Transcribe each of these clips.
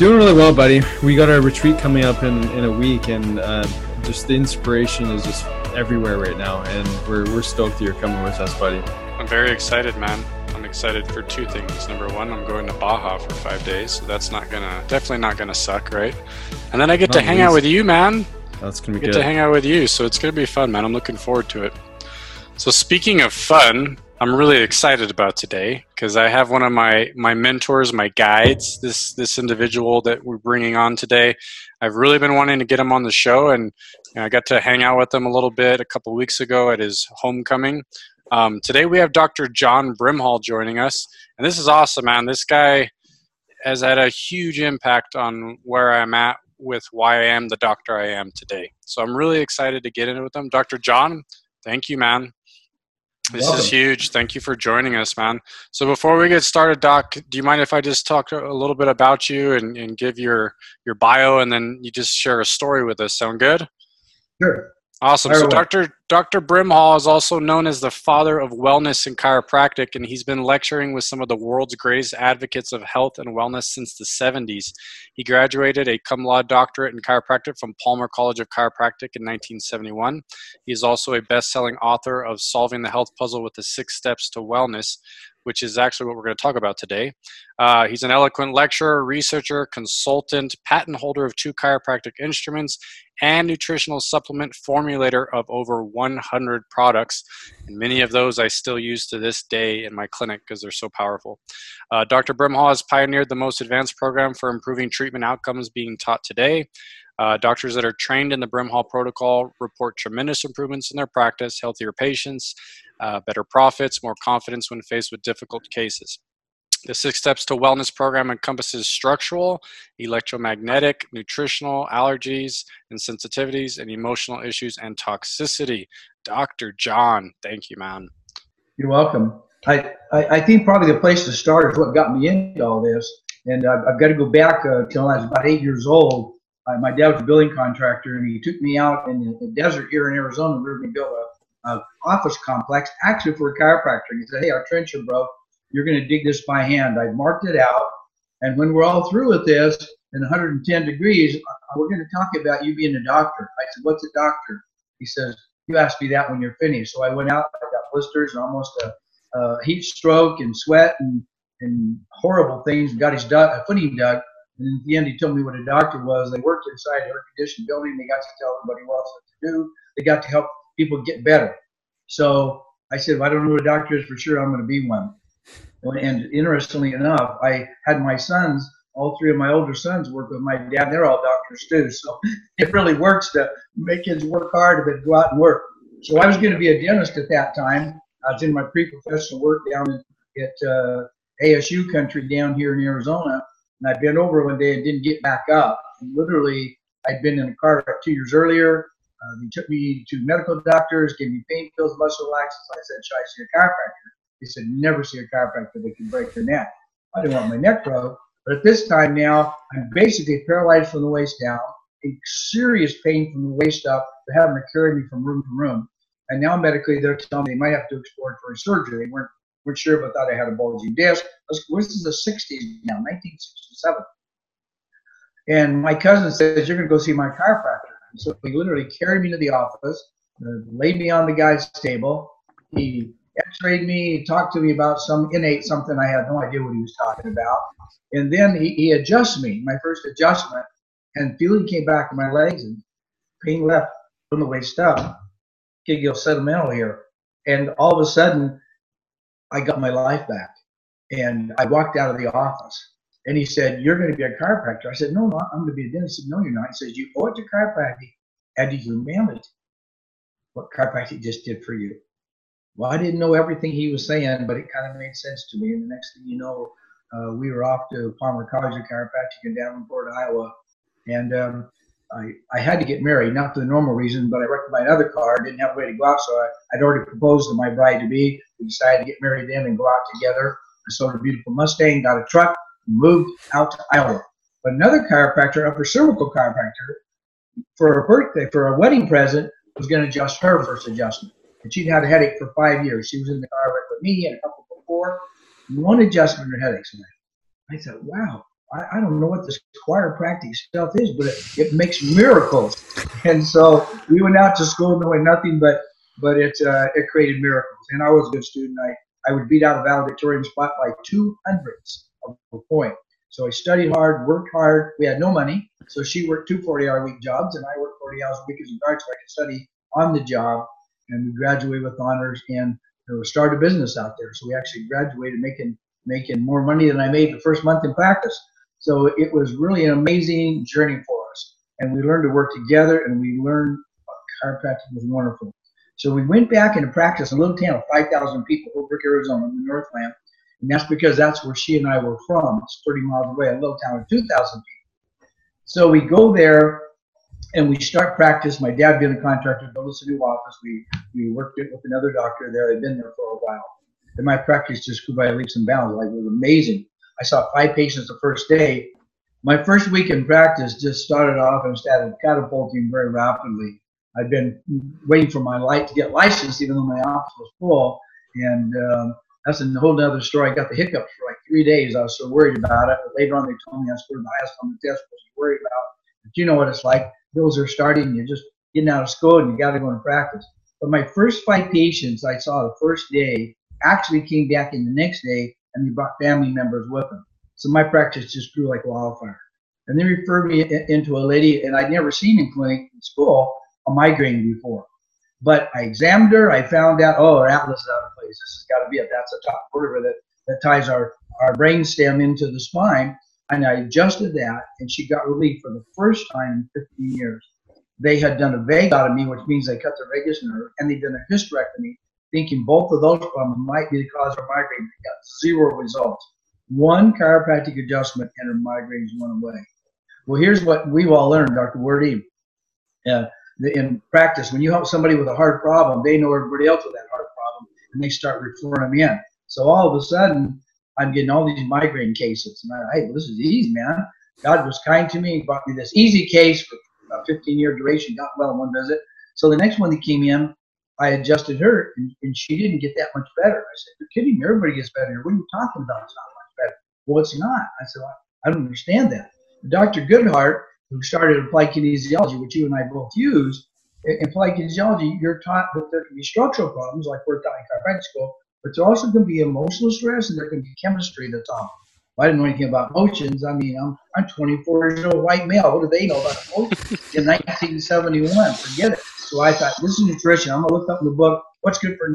Doing really well, buddy. We got our retreat coming up in, in a week, and uh, just the inspiration is just everywhere right now. And we're, we're stoked that you're coming with us, buddy. I'm very excited, man. I'm excited for two things. Number one, I'm going to Baja for five days, so that's not gonna definitely not gonna suck, right? And then I get not to hang least. out with you, man. That's gonna be get good. to hang out with you, so it's gonna be fun, man. I'm looking forward to it. So speaking of fun, I'm really excited about today because I have one of my my mentors, my guides. This this individual that we're bringing on today. I've really been wanting to get him on the show, and I got to hang out with him a little bit a couple weeks ago at his homecoming. Um, today we have Dr. John Brimhall joining us, and this is awesome, man. This guy has had a huge impact on where I'm at with why I am the doctor I am today. So I'm really excited to get into with him. Dr. John, thank you, man. This Welcome. is huge. Thank you for joining us, man. So before we get started, Doc, do you mind if I just talk a little bit about you and, and give your your bio, and then you just share a story with us? Sound good? Sure. Awesome. So Dr. Dr. Brimhall is also known as the father of wellness and chiropractic, and he's been lecturing with some of the world's greatest advocates of health and wellness since the 70s. He graduated a cum laude doctorate in chiropractic from Palmer College of Chiropractic in 1971. He is also a best-selling author of Solving the Health Puzzle with the Six Steps to Wellness, which is actually what we're going to talk about today. Uh, he's an eloquent lecturer, researcher, consultant, patent holder of two chiropractic instruments, and nutritional supplement formulator of over 100 products. And many of those I still use to this day in my clinic because they're so powerful. Uh, Dr. Brimhall has pioneered the most advanced program for improving treatment outcomes being taught today. Uh, doctors that are trained in the Brimhall protocol report tremendous improvements in their practice, healthier patients, uh, better profits, more confidence when faced with difficult cases. The Six Steps to Wellness program encompasses structural, electromagnetic, nutritional, allergies and sensitivities, and emotional issues and toxicity. Dr. John, thank you, man. You're welcome. I, I, I think probably the place to start is what got me into all this. And I've, I've got to go back uh, till I was about eight years old. Uh, my dad was a building contractor, and he took me out in the, the desert here in Arizona. And We built a, office complex, actually for a chiropractor. He said, "Hey, our trencher broke you're going to dig this by hand. I've marked it out. And when we're all through with this in 110 degrees, uh, we're going to talk about you being a doctor. I said, What's a doctor? He says, You ask me that when you're finished. So I went out, I got blisters and almost a, a heat stroke and sweat and, and horrible things. Got his dug, a footing dug. And at the end, he told me what a doctor was. They worked inside an air conditioned building. They got to tell everybody what to do. They got to help people get better. So I said, well, I don't know what a doctor is for sure. I'm going to be one. And interestingly enough, I had my sons, all three of my older sons work with my dad. They're all doctors too. So it really works to make kids work hard but go out and work. So I was going to be a dentist at that time. I was in my pre-professional work down at uh, ASU country down here in Arizona. And I bent over one day and didn't get back up. And literally, I'd been in a car wreck two years earlier. Uh, they took me to medical doctors, gave me pain pills, muscle relaxants. I said, should I see a chiropractor? He said, never see a chiropractor that can break your neck. I didn't want my neck broke. But at this time now, I'm basically paralyzed from the waist down, in serious pain from the waist up. They're having to carry me from room to room. And now medically, they're telling me they might have to explore for a surgery. They weren't, weren't sure, but thought I had a bulging disc. This is the 60s now, 1967. And my cousin says, You're going to go see my chiropractor. So he literally carried me to the office, laid me on the guy's table. He x-rayed me, talked to me about some innate something I had no idea what he was talking about. And then he, he adjusts me, my first adjustment, and feeling came back to my legs and pain left from the waist up. Giggle sentimental here. And all of a sudden, I got my life back. And I walked out of the office. And he said, You're going to be a chiropractor. I said, No, no, I'm going to be a dentist. He said, No, you're not. He says, You owe it to chiropractic and to humanity what chiropractic just did for you. Well, I didn't know everything he was saying, but it kind of made sense to me. And the next thing you know, uh, we were off to Palmer College of Chiropractic in Davenport, Iowa. And um, I, I had to get married, not for the normal reason, but I wrecked my other car, didn't have a way to go out, so I, I'd already proposed to my bride to be. We decided to get married then and go out together. I sold a beautiful Mustang, got a truck, moved out to Iowa. But another chiropractor, upper cervical chiropractor, for a birthday, for a wedding present, was going to adjust her first adjustment. And she'd had a headache for five years. She was in the car with me and a couple before. One adjustment, her headaches went. I thought, wow, I, I, don't know what this chiropractic stuff is, but it, it, makes miracles. And so we went out to school knowing nothing but but it uh, it created miracles. And I was a good student. I, I would beat out a valedictorian spot by two hundredths of a point. So I studied hard, worked hard. We had no money, so she worked two 40-hour week jobs, and I worked 40 hours a week as a guard, so I could study on the job. And we graduated with honors and you know, started a business out there. So we actually graduated making making more money than I made the first month in practice. So it was really an amazing journey for us. And we learned to work together and we learned chiropractic was wonderful. So we went back into practice in a little town of 5,000 people, Holbrook, Arizona, in the Northland. And that's because that's where she and I were from. It's 30 miles away, a little town of 2,000 people. So we go there and we start practice. My dad being a contractor built us a new office. We, we worked it with another doctor there. I'd been there for a while. And my practice just grew by leaps and bounds. Like it was amazing. I saw five patients the first day. My first week in practice just started off and started catapulting very rapidly. I'd been waiting for my light to get licensed, even though my office was full. And um, that's a whole other story. I got the hiccups for like three days. I was so worried about it. But later on, they told me I scored the highest on the test. I was worried about. But you know what it's like. Bills are starting. You're just getting out of school and you got to go and practice. But my first five patients I saw the first day actually came back in the next day and they brought family members with them. So my practice just grew like wildfire. And they referred me into a lady, and I'd never seen in clinic in school a migraine before. But I examined her. I found out, oh, her atlas is out of place. This has got to be it. That's a top vertebra that, that ties our, our brain stem into the spine. And I adjusted that, and she got relief for the first time in 15 years. They had done a vagotomy, which means they cut the vagus nerve, and they'd done a hysterectomy, thinking both of those problems might be the cause of her migraine. They got zero results. One chiropractic adjustment and her migraines went away. Well, here's what we've all learned, Dr. Wordy. Uh, in practice, when you help somebody with a heart problem, they know everybody else with that heart problem, and they start referring them in. So all of a sudden, I'm getting all these migraine cases. And I, hey, well, this is easy, man. God was kind to me. He brought me this easy case for a 15 year duration, got well in one visit. So the next one that came in, I adjusted her, and, and, she didn't get that much better. I said, You're kidding me. Everybody gets better. What are you talking about? It's not much better. Well, it's not. I said, I don't understand that. Dr. Goodheart, who started applied kinesiology, which you and I both use, in applied kinesiology, you're taught that there can be structural problems, like we're taught in chiropractic school, but there also can be emotional stress and there can be chemistry that's off. I didn't know anything about emotions. I mean, I'm, I'm 24 years old white male. What do they know about emotions in 1971? Forget it. So I thought, this is nutrition. I'm going to look up in the book what's good for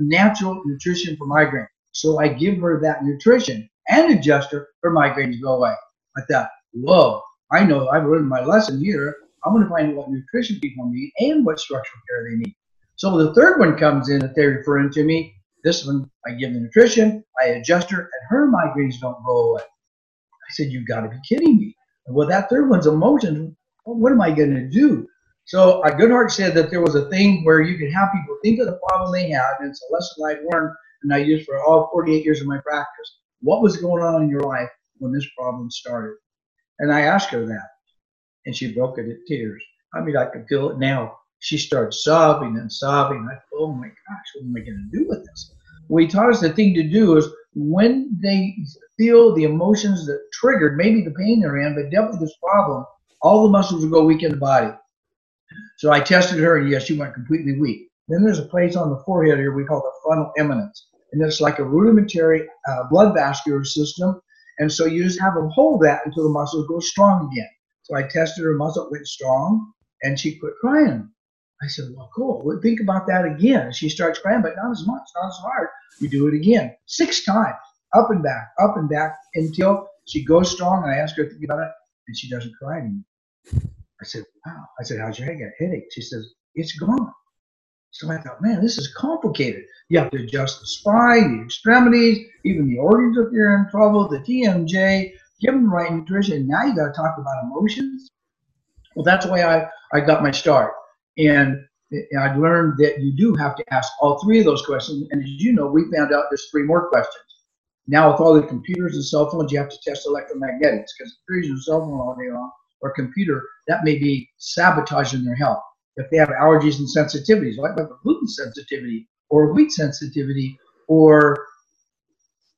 natural nutrition for migraine. So I give her that nutrition and adjust her, migraines go away. I thought, whoa, I know I've learned my lesson here. I'm going to find out what nutrition people need and what structural care they need. So the third one comes in that they're referring to me. This one, I give the nutrition, I adjust her, and her migraines don't go away. I said, You've got to be kidding me. Well, that third one's emotions. What am I going to do? So Goodheart said that there was a thing where you could have people think of the problem they had, and it's a lesson I've learned and I used for all 48 years of my practice. What was going on in your life when this problem started? And I asked her that, and she broke into tears. I mean, I could feel it now. She started sobbing and sobbing. I thought, oh my gosh, what am I going to do with this? Well, he taught us the thing to do is when they feel the emotions that triggered, maybe the pain they're in, but definitely this problem, all the muscles will go weak in the body. So I tested her, and yes, she went completely weak. Then there's a place on the forehead here we call the frontal eminence, and it's like a rudimentary uh, blood vascular system. And so you just have them hold that until the muscles go strong again. So I tested her muscle, went strong, and she quit crying. I said, well, cool. Well, think about that again. She starts crying, but not as much, not as hard. You do it again, six times, up and back, up and back, until she goes strong. And I ask her to think about it, and she doesn't cry anymore. I said, wow. I said, how's your head? headache. She says, it's gone. So I thought, man, this is complicated. You have to adjust the spine, the extremities, even the organs if you're in trouble, the TMJ, give them the right nutrition. Now you got to talk about emotions. Well, that's why I, I got my start. And I learned that you do have to ask all three of those questions. And as you know, we found out there's three more questions. Now, with all the computers and cell phones, you have to test electromagnetics because if you're using a cell phone all day long or computer, that may be sabotaging their health. If they have allergies and sensitivities, like a gluten sensitivity or wheat sensitivity or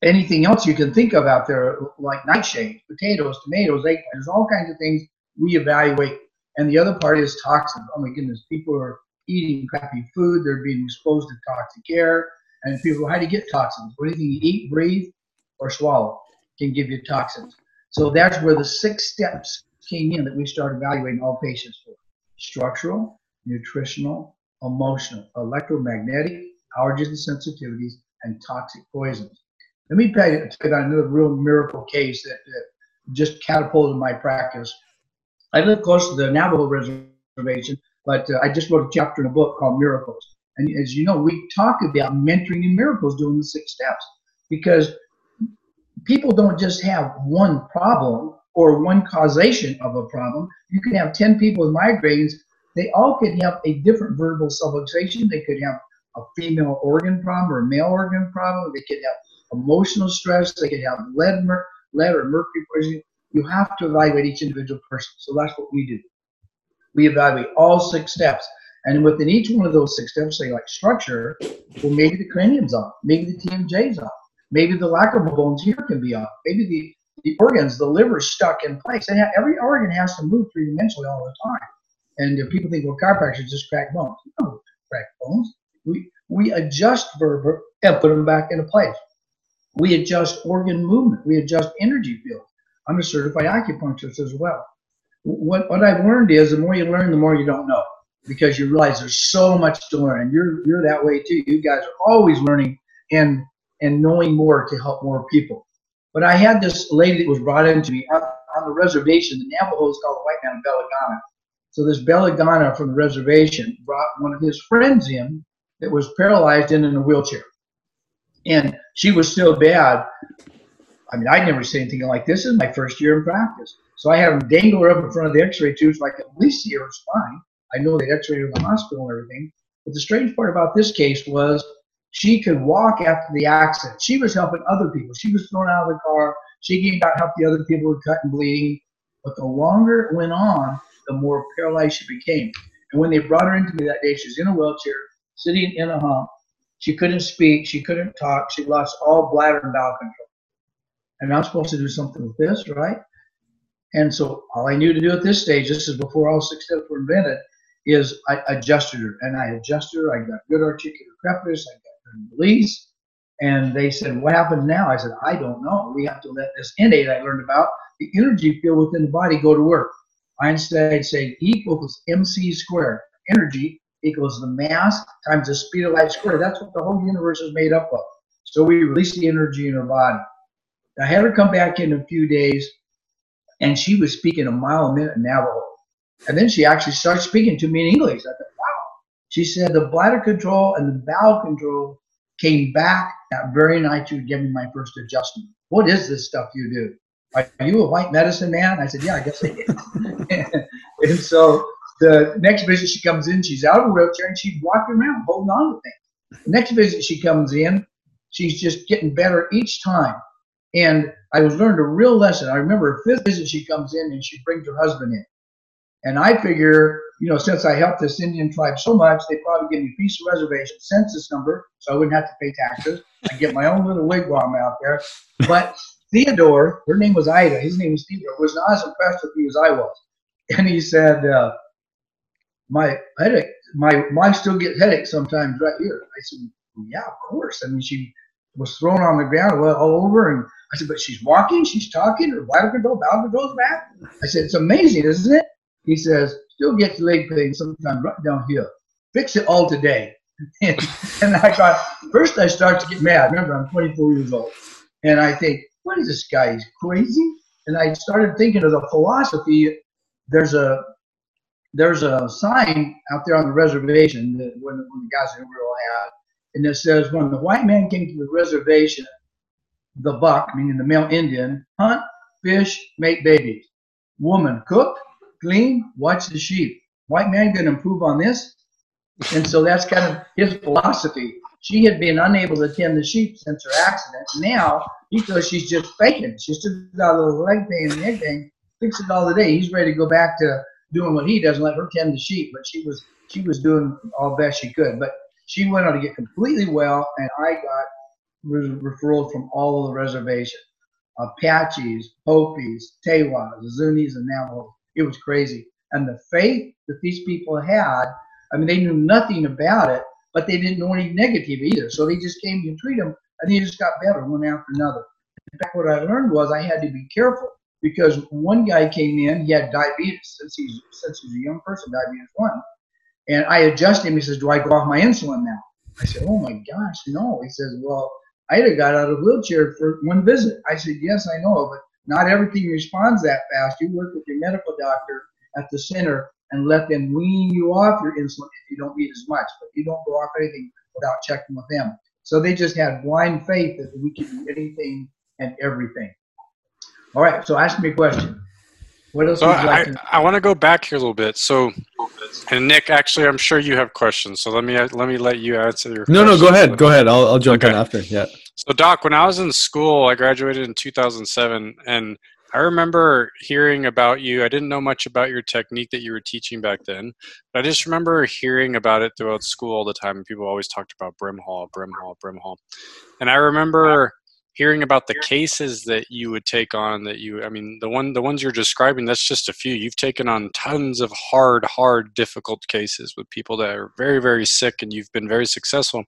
anything else you can think of out there, like nightshades, potatoes, tomatoes, eggplants, all kinds of things we evaluate. And the other part is toxins. Oh my goodness, people are eating crappy food, they're being exposed to toxic air. And people, how do you get toxins? Anything you eat, breathe, or swallow can give you toxins. So that's where the six steps came in that we started evaluating all patients for structural, nutritional, emotional, electromagnetic, allergies and sensitivities, and toxic poisons. Let me tell you, tell you about another real miracle case that, that just catapulted my practice. I live close to the Navajo reservation, but uh, I just wrote a chapter in a book called Miracles. And as you know, we talk about mentoring in miracles doing the six steps because people don't just have one problem or one causation of a problem. You can have 10 people with migraines. They all could have a different vertebral subluxation. They could have a female organ problem or a male organ problem. They could have emotional stress. They could have lead, mer- lead or mercury poisoning. You have to evaluate each individual person. So that's what we do. We evaluate all six steps. And within each one of those six steps, say like structure, well, maybe the cranium's off, maybe the TMJ's off, maybe the lacrimal bones here can be off, maybe the, the organs, the liver's stuck in place. And every organ has to move three dimensionally all the time. And if people think, well, chiropractors just crack bones. No, crack bones. We, we adjust vertebrae and put them back into place. We adjust organ movement. We adjust energy fields. I'm a certified acupuncturist as well. What, what I've learned is the more you learn, the more you don't know because you realize there's so much to learn. And you're, you're that way too. You guys are always learning and, and knowing more to help more people. But I had this lady that was brought into me on, on the reservation. The Navajo is called the white man Belagana. So this Belagana from the reservation brought one of his friends in that was paralyzed and in a wheelchair. And she was so bad. I mean, I'd never seen anything like this. this is my first year in practice. So I had him dangle her up in front of the x-ray tube so I could at least see her spine. I know they x-rayed her in the hospital and everything. But the strange part about this case was she could walk after the accident. She was helping other people. She was thrown out of the car. She came out help the other people who were cut and bleeding. But the longer it went on, the more paralyzed she became. And when they brought her into me that day, she was in a wheelchair, sitting in a hump, she couldn't speak. She couldn't talk. She lost all bladder and bowel control. And I'm supposed to do something with this, right? And so all I knew to do at this stage, this is before all six steps were invented, is I adjusted her. And I adjusted her. I got good articular crepitus. I got good release. And they said, what happens now? I said, I don't know. We have to let this innate I learned about, the energy field within the body go to work. Einstein said E equals mc squared. Energy equals the mass times the speed of light squared. That's what the whole universe is made up of. So we release the energy in her body. I had her come back in a few days, and she was speaking a mile a minute in Navajo. And then she actually started speaking to me in English. I thought, wow. She said the bladder control and the bowel control came back that very night you gave me my first adjustment. What is this stuff you do? Are you a white medicine man? I said, yeah, I guess I am. and so the next visit she comes in, she's out of a wheelchair and she's walking around holding on to things. The next visit she comes in, she's just getting better each time. And I was learned a real lesson. I remember fifth visit she comes in and she brings her husband in. And I figure, you know, since I helped this Indian tribe so much, they probably give me a piece of reservation, census number, so I wouldn't have to pay taxes. I get my own little wigwam out there. But Theodore, her name was Ida, his name was Theodore, was not as impressed with me as I was. And he said, uh, my headache, my wife still get headaches sometimes right here. I said, yeah, of course. I mean, she was thrown on the ground all over, and I said, but she's walking, she's talking, her bladder control, bowel control's back. I said, it's amazing, isn't it? He says, still gets leg pain sometimes right down here. Fix it all today. and, I thought, first I start to get mad. Remember, I'm 24 years old. And I think, what is this guy? He's crazy. And I started thinking of the philosophy. There's a there's a sign out there on the reservation that when, when the guys in Amarillo had, and it says, when the white man came to the reservation, the buck, meaning the male Indian, hunt, fish, make babies. Woman cook, clean, watch the sheep. White man going to improve on this? And so that's kind of his philosophy. She had been unable to tend the sheep since her accident. Now he feels she's just faking. She's just got a little leg pain and leg pain, fix it all the day. He's ready to go back to doing what he does and let her tend the sheep. But she was she was doing all best she could. But she went on to get completely well, and I got re- referrals from all of the reservation. Apaches, Hopis, Tewas, Zunis, and Navajos. It was crazy. And the faith that these people had, I mean, they knew nothing about it, but they didn't know any negative either. So they just came to treat them, and they just got better one after another. In fact, what I learned was I had to be careful because one guy came in, he had diabetes since he's since he's a young person, diabetes one, and I adjusted him. He says, "Do I go off my insulin now?" I said, "Oh my gosh, no." He says, "Well, I had got out of wheelchair for one visit." I said, "Yes, I know, but not everything responds that fast. You work with your medical doctor at the center and let them wean you off your insulin if you don't need as much. But you don't go off anything without checking with them. So they just had blind faith that we could do anything and everything. All right, so ask me a question. What else? So I, I want to go back here a little bit. So, and Nick, actually, I'm sure you have questions. So let me let me let you answer your. No, no, go ahead. Go ahead. I'll I'll jump okay. in after. Yeah. So, Doc, when I was in school, I graduated in 2007, and I remember hearing about you. I didn't know much about your technique that you were teaching back then, but I just remember hearing about it throughout school all the time. People always talked about Brimhall, Brimhall, Brimhall. And I remember hearing about the cases that you would take on that you i mean the one the ones you're describing that's just a few. You've taken on tons of hard hard difficult cases with people that are very very sick and you've been very successful.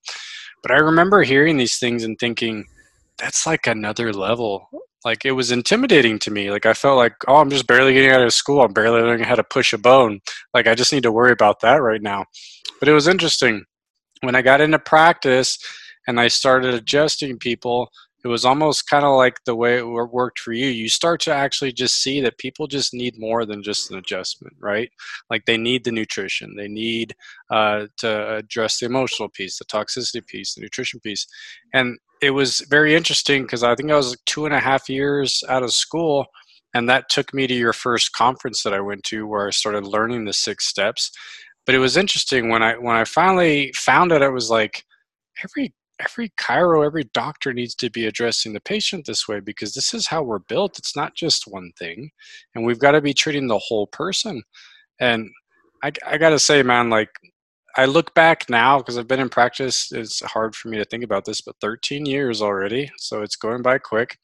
But i remember hearing these things and thinking that's like another level. Like it was intimidating to me. Like i felt like oh i'm just barely getting out of school. I'm barely learning how to push a bone. Like i just need to worry about that right now. But it was interesting. When i got into practice and i started adjusting people it was almost kind of like the way it worked for you you start to actually just see that people just need more than just an adjustment right like they need the nutrition they need uh, to address the emotional piece the toxicity piece the nutrition piece and it was very interesting because I think I was two and a half years out of school, and that took me to your first conference that I went to, where I started learning the six steps. But it was interesting when I when I finally found it. I was like, every every chiro, every doctor needs to be addressing the patient this way because this is how we're built. It's not just one thing, and we've got to be treating the whole person. And I, I got to say, man, like I look back now because I've been in practice. It's hard for me to think about this, but 13 years already, so it's going by quick.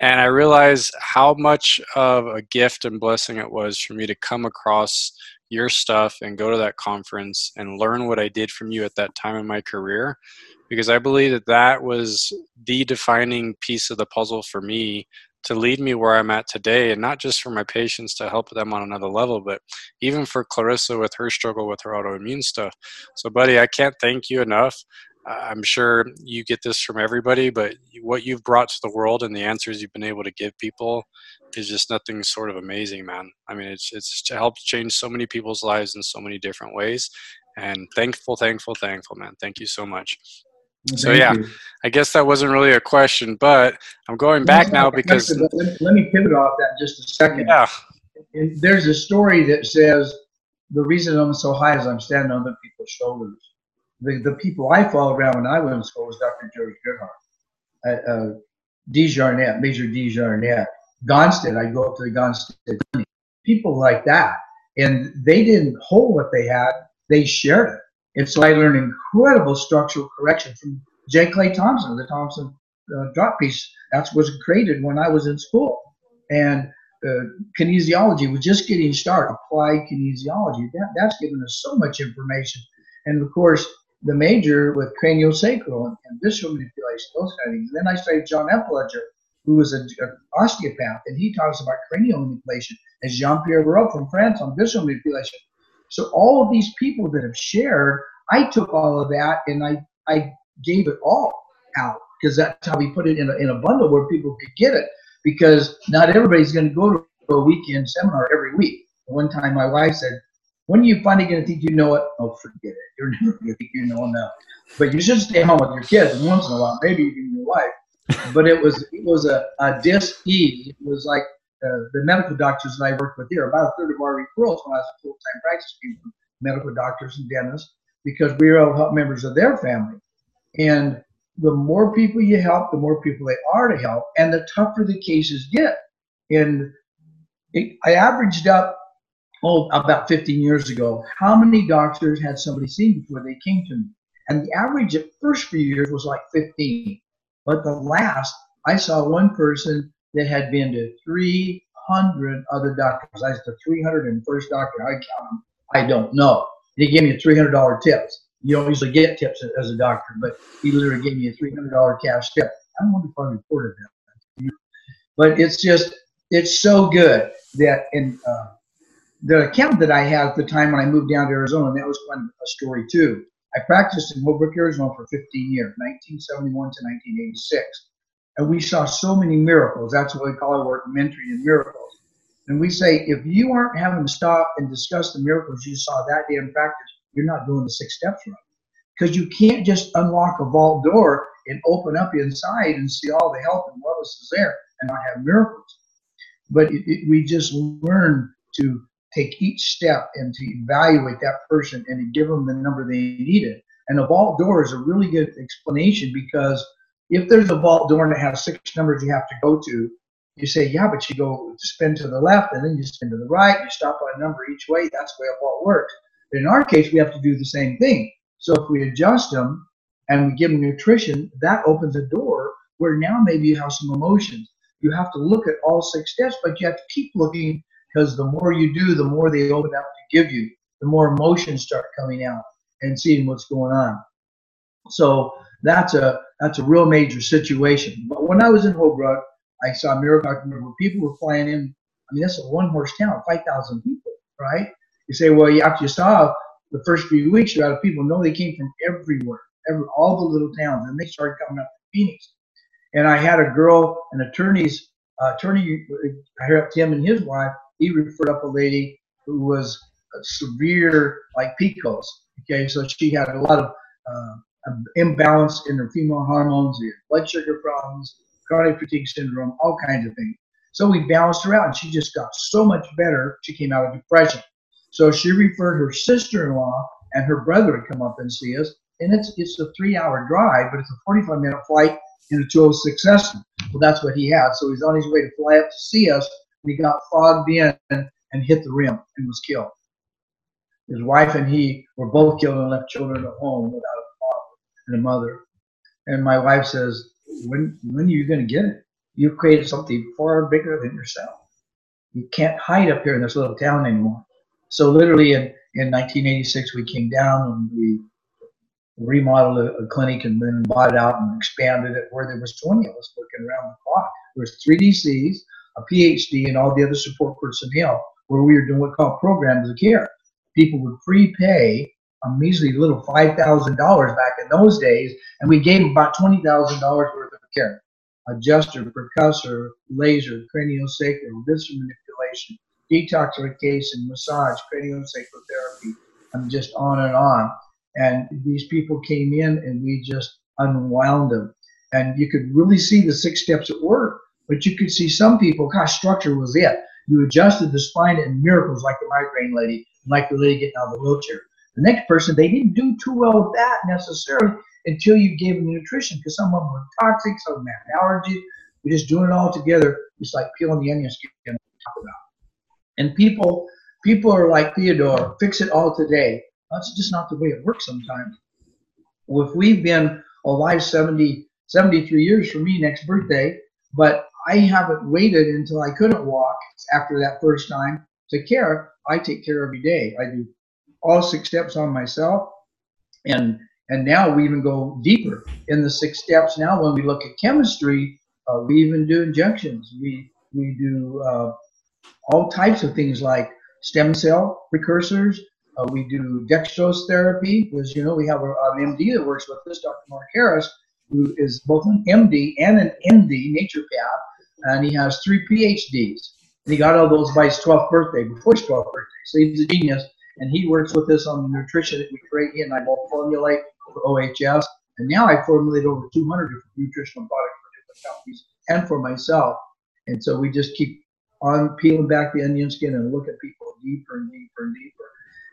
And I realize how much of a gift and blessing it was for me to come across your stuff and go to that conference and learn what I did from you at that time in my career. Because I believe that that was the defining piece of the puzzle for me to lead me where I'm at today, and not just for my patients to help them on another level, but even for Clarissa with her struggle with her autoimmune stuff. So, buddy, I can't thank you enough. I'm sure you get this from everybody, but what you've brought to the world and the answers you've been able to give people is just nothing sort of amazing, man. I mean, it's it's helped change so many people's lives in so many different ways, and thankful, thankful, thankful, man. Thank you so much. So yeah, you. I guess that wasn't really a question, but I'm going back now because let, let, me pivot off that just a second. Yeah. And there's a story that says the reason I'm so high is I'm standing on other people's shoulders. The, the people I followed around when I went to school was Dr. George Goodheart, uh, DeJarnette, Major DeJarnette, Gonstead. I'd go up to the Gonstead. People like that, and they didn't hold what they had; they shared it and so I learned incredible structural correction from J. Clay Thompson, the Thompson uh, drop piece. That was created when I was in school. And uh, kinesiology was just getting started, applied kinesiology. That, that's given us so much information. And of course, the major with craniosacral and, and visceral manipulation, those kind of things. And then I studied John Upledger, who was an osteopath, and he talks about cranial manipulation, as Jean Pierre Barral from France on visceral manipulation. So all of these people that have shared, I took all of that and I, I gave it all out because that's how we put it in a, in a bundle where people could get it because not everybody's going to go to a weekend seminar every week. One time my wife said, when you finally going to think you know it? Oh, forget it. You're never going to think you know enough. But you should stay home with your kids once in a while, maybe even your wife. But it was it was a, a dis-ease. It was like uh, the medical doctors that I worked with here, about a third of our referrals when I was a full time practice came from medical doctors and dentists because we were able to help members of their family. And the more people you help, the more people they are to help, and the tougher the cases get. And it, I averaged up, oh, about 15 years ago, how many doctors had somebody seen before they came to me. And the average at first few years was like 15. But the last, I saw one person that had been to 300 other doctors. I was the 301st doctor. I count them. I don't know. He gave me a $300 tips. You don't usually get tips as a doctor, but he literally gave me a $300 cash tip. I don't wonder if I reported that. But it's just, it's so good that in uh, the account that I had at the time when I moved down to Arizona, that was of a story too. I practiced in Holbrook, Arizona for 15 years, 1971 to 1986. And we saw so many miracles. That's what we call our work, mentoring and miracles. And we say, if you aren't having to stop and discuss the miracles you saw that day in practice, you're not doing the six steps right. Because you can't just unlock a vault door and open up inside and see all the health and wellness is there and not have miracles. But it, it, we just learn to take each step and to evaluate that person and to give them the number they needed. And a vault door is a really good explanation because if there's a vault door and it has six numbers you have to go to, you say, yeah, but you go spin to the left and then you spin to the right, you stop on a number each way. That's the way a vault works. But in our case, we have to do the same thing. So if we adjust them and we give them nutrition, that opens a door where now maybe you have some emotions. You have to look at all six steps, but you have to keep looking because the more you do, the more they open up to give you, the more emotions start coming out and seeing what's going on. So that's a that's a real major situation. But when I was in Holbrook, I saw Miracle where people were flying in. I mean, that's a one horse town, five thousand people, right? You say, well, after you saw the first few weeks, you had people know they came from everywhere, every all the little towns, and they started coming up to Phoenix. And I had a girl, an attorney's uh, attorney, I heard Tim and his wife he referred up a lady who was severe, like PCOS. Okay, so she had a lot of uh, imbalance in her female hormones, blood sugar problems, chronic fatigue syndrome, all kinds of things. So we balanced her out, and she just got so much better. She came out of depression. So she referred her sister-in-law and her brother to come up and see us. And it's it's a three-hour drive, but it's a 45-minute flight in a 206 Cessna. Well, that's what he had. So he's on his way to fly up to see us he got fogged in and hit the rim and was killed. His wife and he were both killed and left children at home without a father and a mother. And my wife says, when, when are you going to get it? You've created something far bigger than yourself. You can't hide up here in this little town anymore. So literally in, in 1986, we came down and we remodeled a, a, clinic and then bought it out and expanded it where there was 20 of us working around the clock. There was three DCs, a PhD, and all the other support personnel, where we were doing what called programs of care. People would prepay a measly little five thousand dollars back in those days, and we gave about twenty thousand dollars worth of care. Adjuster, percussor, laser, craniosacral, visceral manipulation, detoxification, massage, craniosacral therapy, I'm just on and on. And these people came in and we just unwound them. And you could really see the six steps at work but you could see some people, gosh, structure was it. You adjusted the spine and miracles like the migraine lady, like the lady getting out of the wheelchair. The next person, they didn't do too well with that necessarily until you gave them nutrition because some of them were toxic, some of them had allergies. We're just doing it all together, It's like peeling the onion skin. And people, people are like Theodore, fix it all today. That's just not the way it works sometimes. Well, if we've been alive 70, 73 years for me next birthday, but I haven't waited until I couldn't walk after that first time to care. I take care every day. I do all six steps on myself, and and now we even go deeper in the six steps. Now, when we look at chemistry, uh, we even do injections. We we do uh, all types of things like stem cell precursors. Uh, we do dextrose therapy because you know we have a, an MD that works with this, Dr. Mark Harris, who is both an MD and an ND, naturopath and he has three PhDs. And he got all those by his 12th birthday, before his 12th birthday. So he's a genius, and he works with us on the nutrition that we create. He and I both formulate for OHS, and now I formulate over 200 different nutritional products for different companies and for myself. And so we just keep on peeling back the onion skin and look at people deeper and deeper and deeper.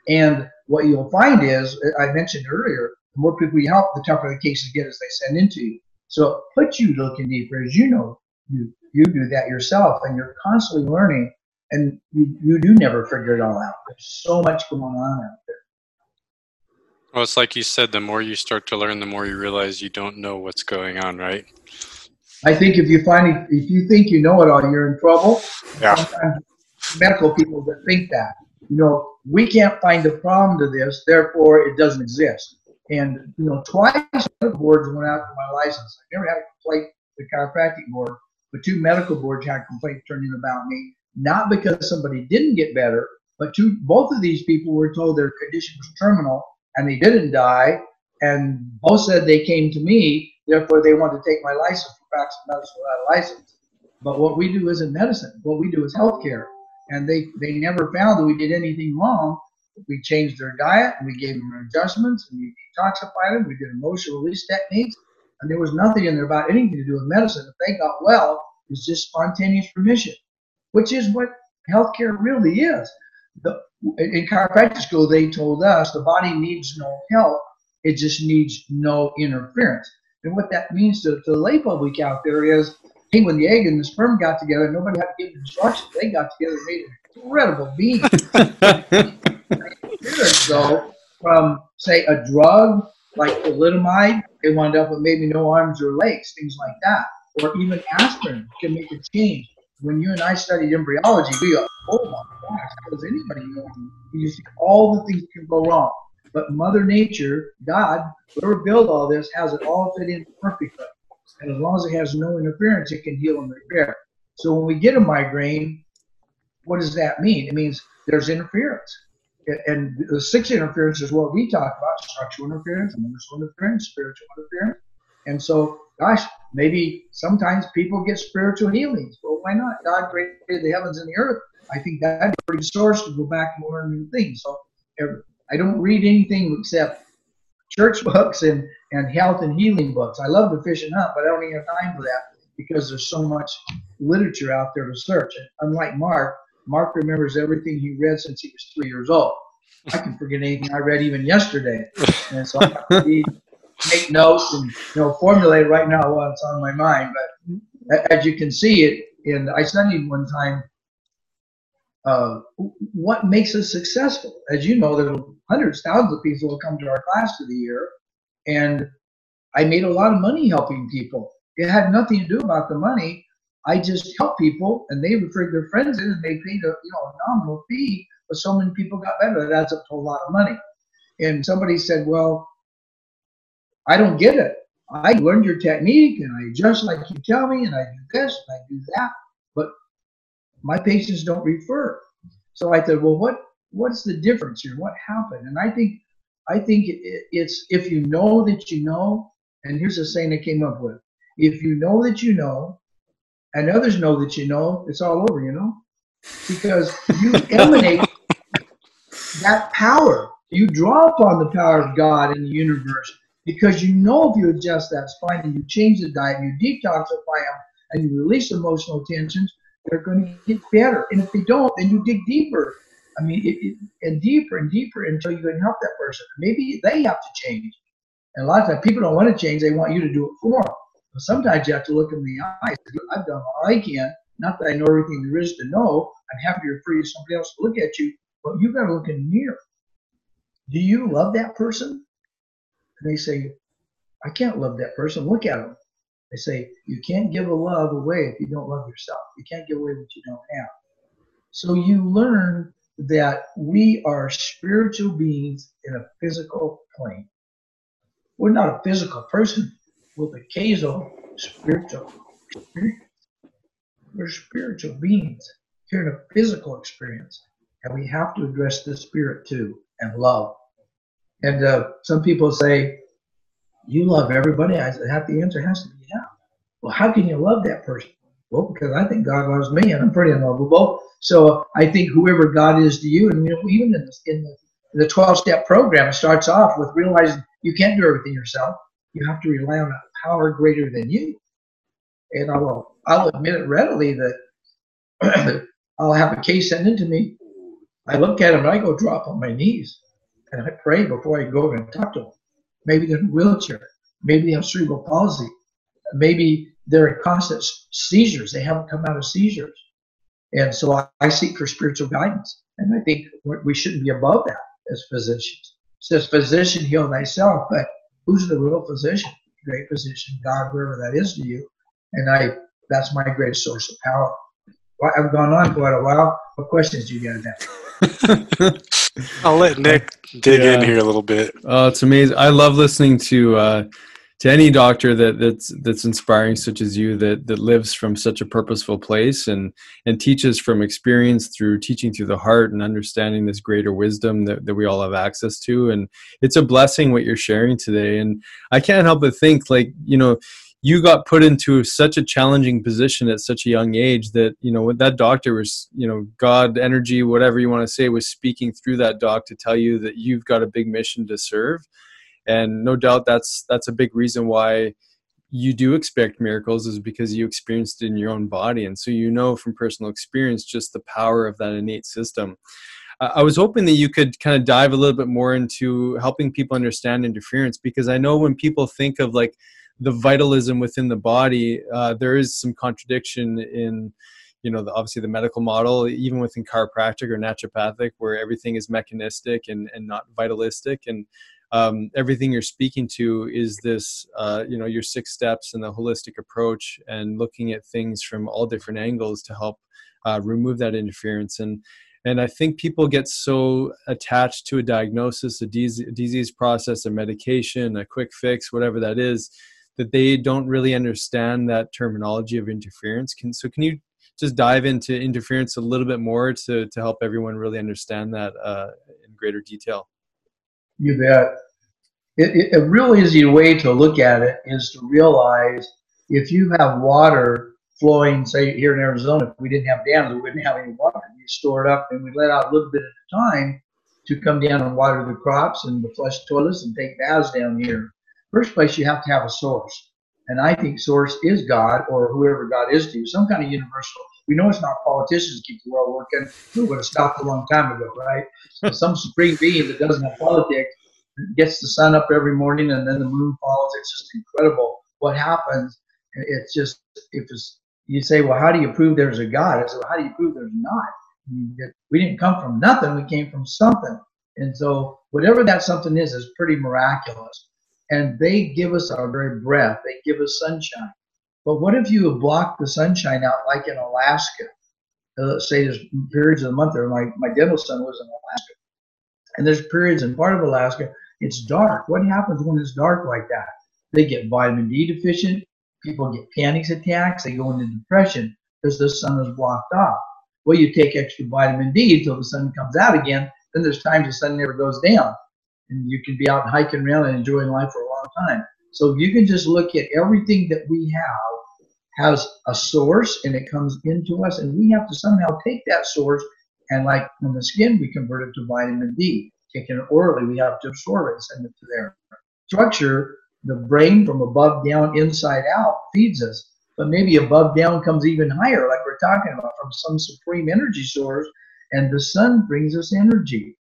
And what you'll find is, uh, I mentioned earlier, the more people you help, the tougher the cases get as they send into you. So it puts you looking deeper, as you know, you you do that yourself, and you're constantly learning, and you, you do never figure it all out. There's so much going on out there. Well, it's like you said, the more you start to learn, the more you realize you don't know what's going on, right? I think if you find if you think you know it all, you're in trouble. Yeah. Sometimes medical people that think that you know we can't find a problem to this, therefore it doesn't exist. And you know, twice the boards went out for my license. I never had a complaint with the chiropractic board, but two medical boards had complaints turned in about me, not because somebody didn't get better, but two both of these people were told their condition was terminal and they didn't die, and both said they came to me, therefore they wanted to take my license for practice medicine without a license. But what we do isn't medicine. What we do is healthcare. And they, they never found that we did anything wrong. We changed their diet and we gave them adjustments and we detoxified them. We did emotional release techniques. And there was nothing in there about anything to do with medicine. If they got well, it was just spontaneous remission, which is what healthcare really is. The, in chiropractic school, they told us the body needs no help, it just needs no interference. And what that means to, to the lay public out there is, hey, when the egg and the sperm got together, nobody had to give instructions. They got together and made an incredible being. Ago, from say a drug like thalidomide, they wound up with maybe no arms or legs, things like that, or even aspirin can make a change when you and I studied embryology, we go, oh my gosh, does anybody know? You see all the things can go wrong. But Mother Nature, God, whoever built all this, has it all fit in perfectly. And as long as it has no interference, it can heal and repair. So when we get a migraine, what does that mean? It means there's interference. And the six interference is what we talk about structural interference, mental interference, spiritual interference. And so gosh, maybe sometimes people get spiritual healings. Well, why not? God created the heavens and the earth. I think that'd be a pretty source to go back and learn new things. So I don't read anything except church books and, and health and healing books. I love to fish and hunt, but I don't even have time for that because there's so much literature out there to search. And unlike Mark, Mark remembers everything he read since he was three years old. I can forget anything I read even yesterday. And so I have to make notes and you know formulate right now what's on my mind. But as you can see, it and I studied one time. Uh, what makes us successful? As you know, there are hundreds, thousands of people who come to our class for the year, and I made a lot of money helping people. It had nothing to do about the money. I just helped people, and they referred their friends in, and they paid a you know a nominal fee. But so many people got better. That adds up to a lot of money. And somebody said, "Well, I don't get it. I learned your technique and I adjust like you tell me and I do this and I do that, but my patients don't refer. So I said, well, what what's the difference here? What happened? And I think I think it's if you know that you know, and here's a saying I came up with: if you know that you know, and others know that you know, it's all over, you know, because you emanate that power. You draw upon the power of God in the universe because you know if you adjust that spine and you change the diet, you detoxify them, and you release emotional tensions, they're going to get better. And if they don't, then you dig deeper. I mean, it, it, and deeper and deeper until you can help that person. Maybe they have to change. And a lot of times people don't want to change; they want you to do it for them. Sometimes you have to look in the eyes. I've done all I can. Not that I know everything there is to know. I'm happy to free somebody else to look at you, but you've got to look in the mirror. Do you love that person? And they say, I can't love that person. Look at them. They say, you can't give a love away if you don't love yourself. You can't give away what you don't have. So you learn that we are spiritual beings in a physical plane. We're not a physical person with a caso spiritual. We're spiritual beings here in a physical experience. And we have to address the spirit too and love. And uh, some people say, You love everybody. I have the answer has to be yeah. Well, how can you love that person? Well, because I think God loves me and I'm pretty unlovable. So I think whoever God is to you, and you know, even in the, in the, the 12 step program, it starts off with realizing you can't do everything yourself. You have to rely on a power greater than you. And I'll, I'll admit it readily that I'll have a case sent in to me. I look at him and I go drop on my knees and I pray before I go and talk to them. Maybe they're in a wheelchair. Maybe they have cerebral palsy. Maybe they're in constant seizures. They haven't come out of seizures. And so I, I seek for spiritual guidance. And I think we shouldn't be above that as physicians. It says, physician, heal thyself. But who's the real physician? Great physician, God, wherever that is to you. And I, that's my greatest source of power. Well, I've gone on quite a while. What questions do you guys have? I'll let Nick dig yeah. in here a little bit. Oh, it's amazing. I love listening to uh, to any doctor that that's that's inspiring such as you that that lives from such a purposeful place and and teaches from experience through teaching through the heart and understanding this greater wisdom that, that we all have access to. And it's a blessing what you're sharing today. And i can't help but think like you know you got put into such a challenging position at such a young age that you know that doctor was you know god energy whatever you want to say was speaking through that doc to tell you that you've got a big mission to serve and no doubt that's that's a big reason why you do expect miracles is because you experienced it in your own body. And so you know from personal experience just the power of that innate system. I was hoping that you could kind of dive a little bit more into helping people understand interference because i know when people think of like the vitalism within the body uh, there is some contradiction in you know the, obviously the medical model even within chiropractic or naturopathic where everything is mechanistic and, and not vitalistic. And um, everything you're speaking to is this uh, you know your six steps and the holistic approach and looking at things from all different angles to help uh, remove that interference and and I think people get so attached to a diagnosis, a disease process, a medication, a quick fix, whatever that is, that they don't really understand that terminology of interference. Can, so, can you just dive into interference a little bit more to, to help everyone really understand that uh, in greater detail? You bet. It, it, a real easy way to look at it is to realize if you have water flowing, say here in Arizona, if we didn't have dams, we wouldn't have any water. You store it up and we let out a little bit at a time to come down and water the crops and the flush toilets and take baths down here. First place, you have to have a source. And I think source is God or whoever God is to you, some kind of universal. We know it's not politicians keep the world working. We would have stopped a long time ago, right? So some supreme being that doesn't have politics gets the sun up every morning and then the moon falls. It's just incredible what happens. It's just if it's you say, well, how do you prove there's a God? I said, well, how do you prove there's not? We didn't come from nothing. We came from something. And so whatever that something is, is pretty miraculous. And they give us our very breath. They give us sunshine. But what if you block the sunshine out like in Alaska? Uh, let's say there's periods of the month there. My, my dental son was in Alaska. And there's periods in part of Alaska, it's dark. What happens when it's dark like that? They get vitamin D deficient. People get panic attacks. They go into depression because the sun is blocked off. Well, you take extra vitamin D until the sun comes out again. Then there's times the sun never goes down. And you can be out hiking around and enjoying life for a long time. So you can just look at everything that we have has a source and it comes into us and we have to somehow take that source and like from the skin we convert it to vitamin D. Taking it orally, we have to absorb it and send it to their structure. The brain from above down, inside out feeds us. But maybe above down comes even higher, like we're talking about, from some supreme energy source, and the sun brings us energy.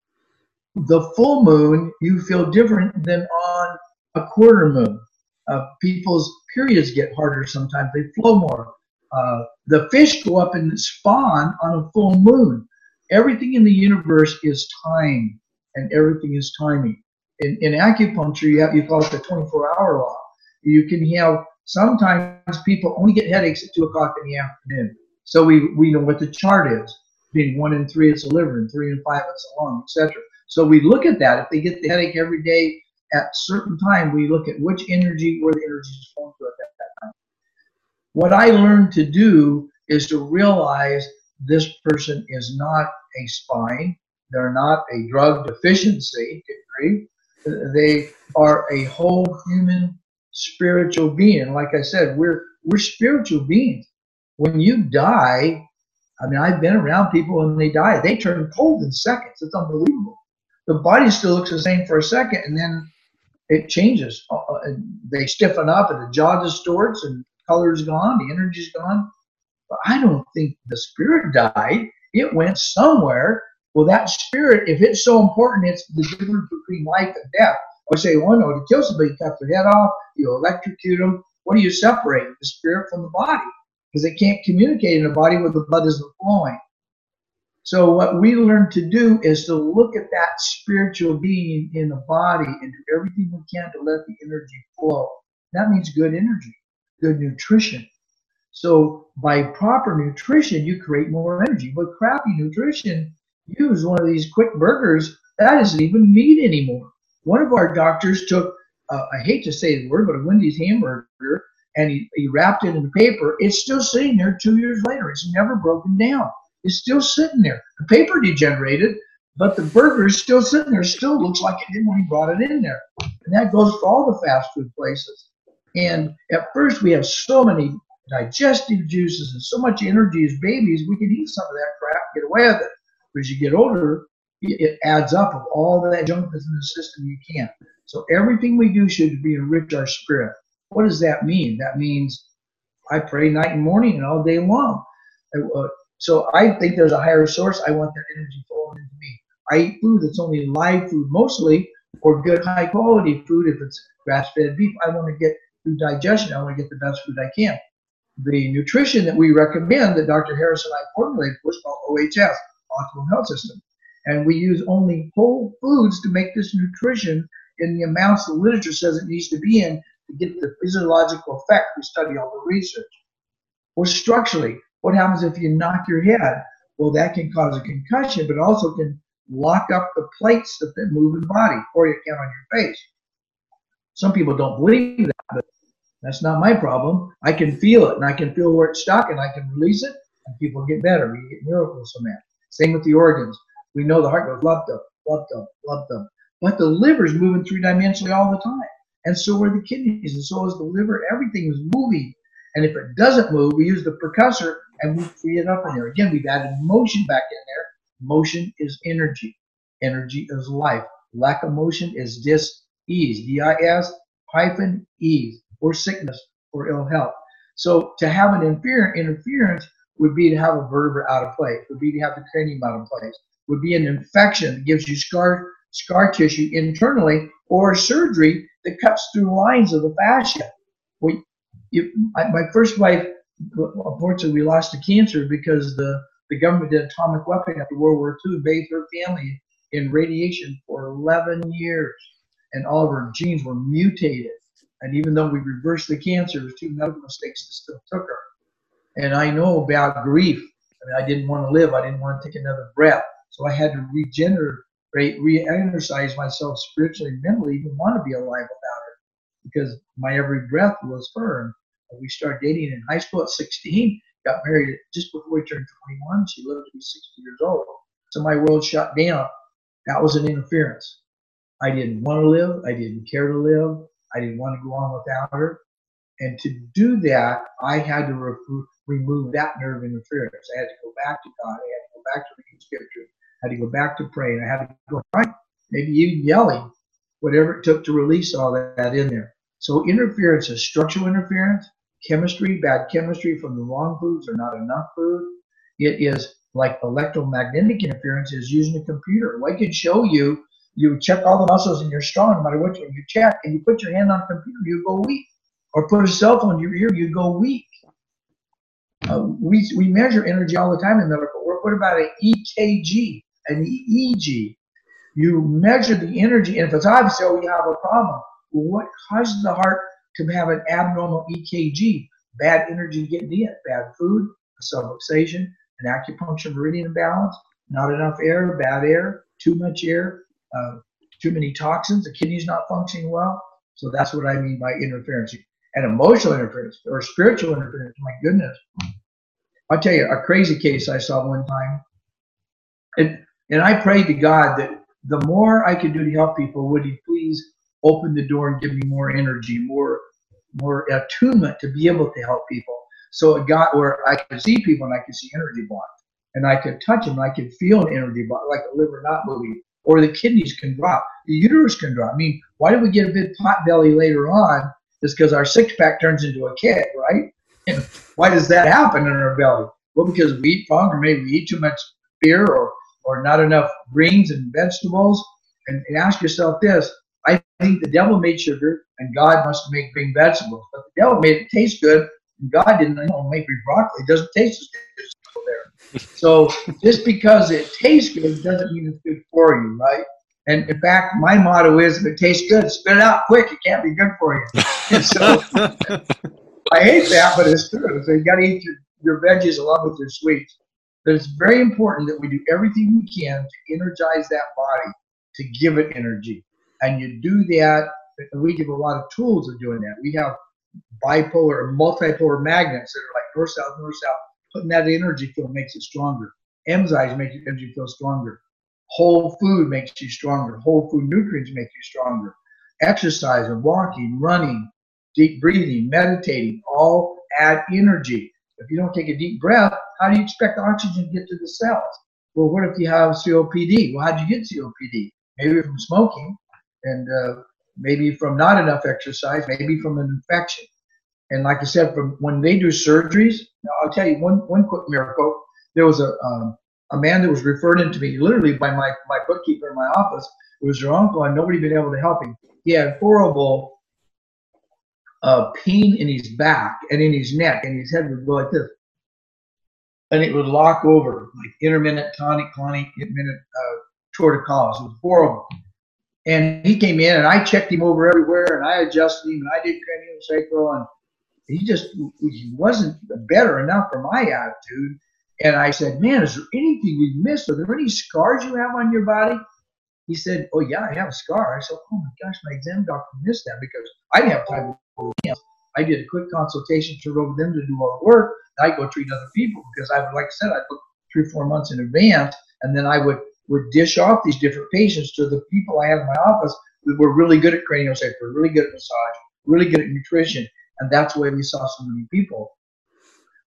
The full moon, you feel different than on a quarter moon. Uh, people's periods get harder sometimes, they flow more. Uh, the fish go up and spawn on a full moon. Everything in the universe is time, and everything is timing. In, in acupuncture, you have you call it the 24-hour law. You can have sometimes people only get headaches at two o'clock in the afternoon. So we, we know what the chart is. Being one in three, it's a liver, and three and five, it's a lung, etc. So we look at that. If they get the headache every day at certain time, we look at which energy, where the energy is flowing to at that time. What I learned to do is to realize this person is not a spine. They're not a drug deficiency degree. They are a whole human spiritual being. Like I said, we're we're spiritual beings. When you die, I mean, I've been around people when they die, they turn cold in seconds. It's unbelievable. The body still looks the same for a second, and then it changes. Uh, uh they stiffen up, and the jaw distorts, and color's gone, the energy's gone. But I don't think the spirit died. It went somewhere. Well, that spirit, if it's so important, it's the difference between life and death. I say, well, no, to kill somebody, you cut their head off, you electrocute them. What do you separate? The spirit from the body. Because they can't communicate in a body where the blood isn't flowing. So what we learn to do is to look at that spiritual being in the body and do everything we can to let the energy flow. That means good energy, good nutrition. So by proper nutrition, you create more energy. But crappy nutrition, use one of these quick burgers, that isn't even meat anymore. One of our doctors took, uh, I hate to say the word, but a Wendy's hamburger, and he, he wrapped it in paper. It's still sitting there two years later. It's never broken down. It's still sitting there. The paper degenerated, but the burger is still sitting there. Still looks like it did when he brought it in there. And that goes for all the fast food places. And at first, we have so many digestive juices and so much energy as babies, we can eat some of that crap, get away with it. But as you get older, it adds up of all that junk that's in the system you can't. So everything we do should be enrich our spirit. What does that mean? That means I pray night and morning and all day long. Uh, uh, So I think there's a higher source. I want that energy flowing into me. I eat food that's only live food mostly, or good high quality food. If it's grass fed beef, I want to get through digestion. I want to get the best food I can. The nutrition that we recommend that Dr. Harris and I formulated was called OHS, Optimal Health System. And we use only whole foods to make this nutrition in the amounts the literature says it needs to be in to get the physiological effect. We study all the research. Or structurally, what happens if you knock your head? Well, that can cause a concussion, but also can lock up the plates that move the body, or you can on your face. Some people don't believe that, but that's not my problem. I can feel it, and I can feel where it's stuck, and I can release it, and people get better. We get miracles from that. Same with the organs. We know the heart goes love them, love them, love them. But the liver is moving three dimensionally all the time. And so are the kidneys, and so is the liver. Everything is moving. And if it doesn't move, we use the percussor and we free it up in there. Again, we've added motion back in there. Motion is energy. Energy is life. Lack of motion is dis-ease. D-I-S hyphen ease or sickness or ill health. So to have an interference would be to have a vertebra out of place, would be to have the cranium out of place, would be an infection that gives you scar scar tissue internally, or surgery that cuts through lines of the fascia. We, you, I, my first wife, unfortunately, we lost to cancer because the, the government did atomic weapon after World War II, bathed her family in radiation for 11 years, and all of her genes were mutated. And even though we reversed the cancer, two medical mistakes that still took her. And I know about grief. I mean, I didn't want to live. I didn't want to take another breath. So I had to regenerate, re-energize myself spiritually and mentally, even want to be alive without her, because my every breath was her. We started dating in high school at 16. Got married just before we turned 21. She lived to be 60 years old. So my world shut down. That was an interference. I didn't want to live. I didn't care to live. I didn't want to go on without her. And to do that, I had to re- remove that nerve interference. I had to go back to God. I had to go back to reading scripture. I had to go back to praying. I had to go right, maybe even yelling, whatever it took to release all that in there. So interference is structural interference, chemistry, bad chemistry from the wrong foods or not enough food. It is like electromagnetic interference is using a computer. I could show you you check all the muscles in your strong, no matter one you check, and you put your hand on a computer, you go weak. Or put a cell phone in your ear, you go weak. Uh, we, we measure energy all the time in medical work. What about an EKG, an EEG? You measure the energy, and if it's obvious, oh, you have a problem. Well, what causes the heart to have an abnormal EKG? Bad energy getting in, bad food, a subluxation, an acupuncture meridian imbalance, not enough air, bad air, too much air, uh, too many toxins, the kidney's not functioning well. So that's what I mean by interference. And emotional interference or spiritual interference, my goodness. I'll tell you a crazy case I saw one time. And, and I prayed to God that the more I could do to help people, would He please open the door and give me more energy, more more attunement to be able to help people. So it got where I could see people and I could see energy blocks. And I could touch them and I could feel an energy block, like the liver not moving or the kidneys can drop, the uterus can drop. I mean, why do we get a big pot belly later on? It's because our six pack turns into a kid, right? And why does that happen in our belly? Well, because we eat wrong, or maybe we eat too much beer or, or not enough greens and vegetables. And, and ask yourself this think the devil made sugar and God must make green vegetables. But the devil made it taste good and God didn't you know, make green broccoli. It doesn't taste as good as there. So just because it tastes good doesn't mean it's good for you, right? And in fact, my motto is if it tastes good, spit it out quick. It can't be good for you. so I hate that, but it's true. So you got to eat your, your veggies along with your sweets. But it's very important that we do everything we can to energize that body, to give it energy. And you do that, we give a lot of tools of doing that. We have bipolar or multipolar magnets that are like north south, north south. Putting that energy field makes it stronger. Enzymes make your energy feel stronger. Whole food makes you stronger. Whole food nutrients make you stronger. Exercise and walking, running, deep breathing, meditating, all add energy. If you don't take a deep breath, how do you expect oxygen to get to the cells? Well, what if you have COPD? Well, how do you get COPD? Maybe from smoking, and uh, maybe from not enough exercise, maybe from an infection. And like I said, from when they do surgeries, I'll tell you one one quick miracle. There was a um, a man that was referred into me literally by my my bookkeeper in my office. It was their uncle, and nobody been able to help him. He had horrible uh, pain in his back and in his neck, and his head would go like this, and it would lock over like intermittent tonic, clonic, intermittent uh, torticollis. It was horrible. And he came in, and I checked him over everywhere, and I adjusted him, and I did cranial sacral and he just he wasn't better enough for my attitude. And I said, "Man, is there anything we missed? Are there any scars you have on your body?" He said, "Oh yeah, I have a scar." I said, "Oh my gosh, my exam doctor missed that because I didn't have time to him. I did a quick consultation, turned over them to do all the work. I go treat other people because I would, like I said, I book three, or four months in advance, and then I would would dish off these different patients to the people I had in my office that were really good at craniosacral, really good at massage, really good at nutrition, and that's why we saw so many people.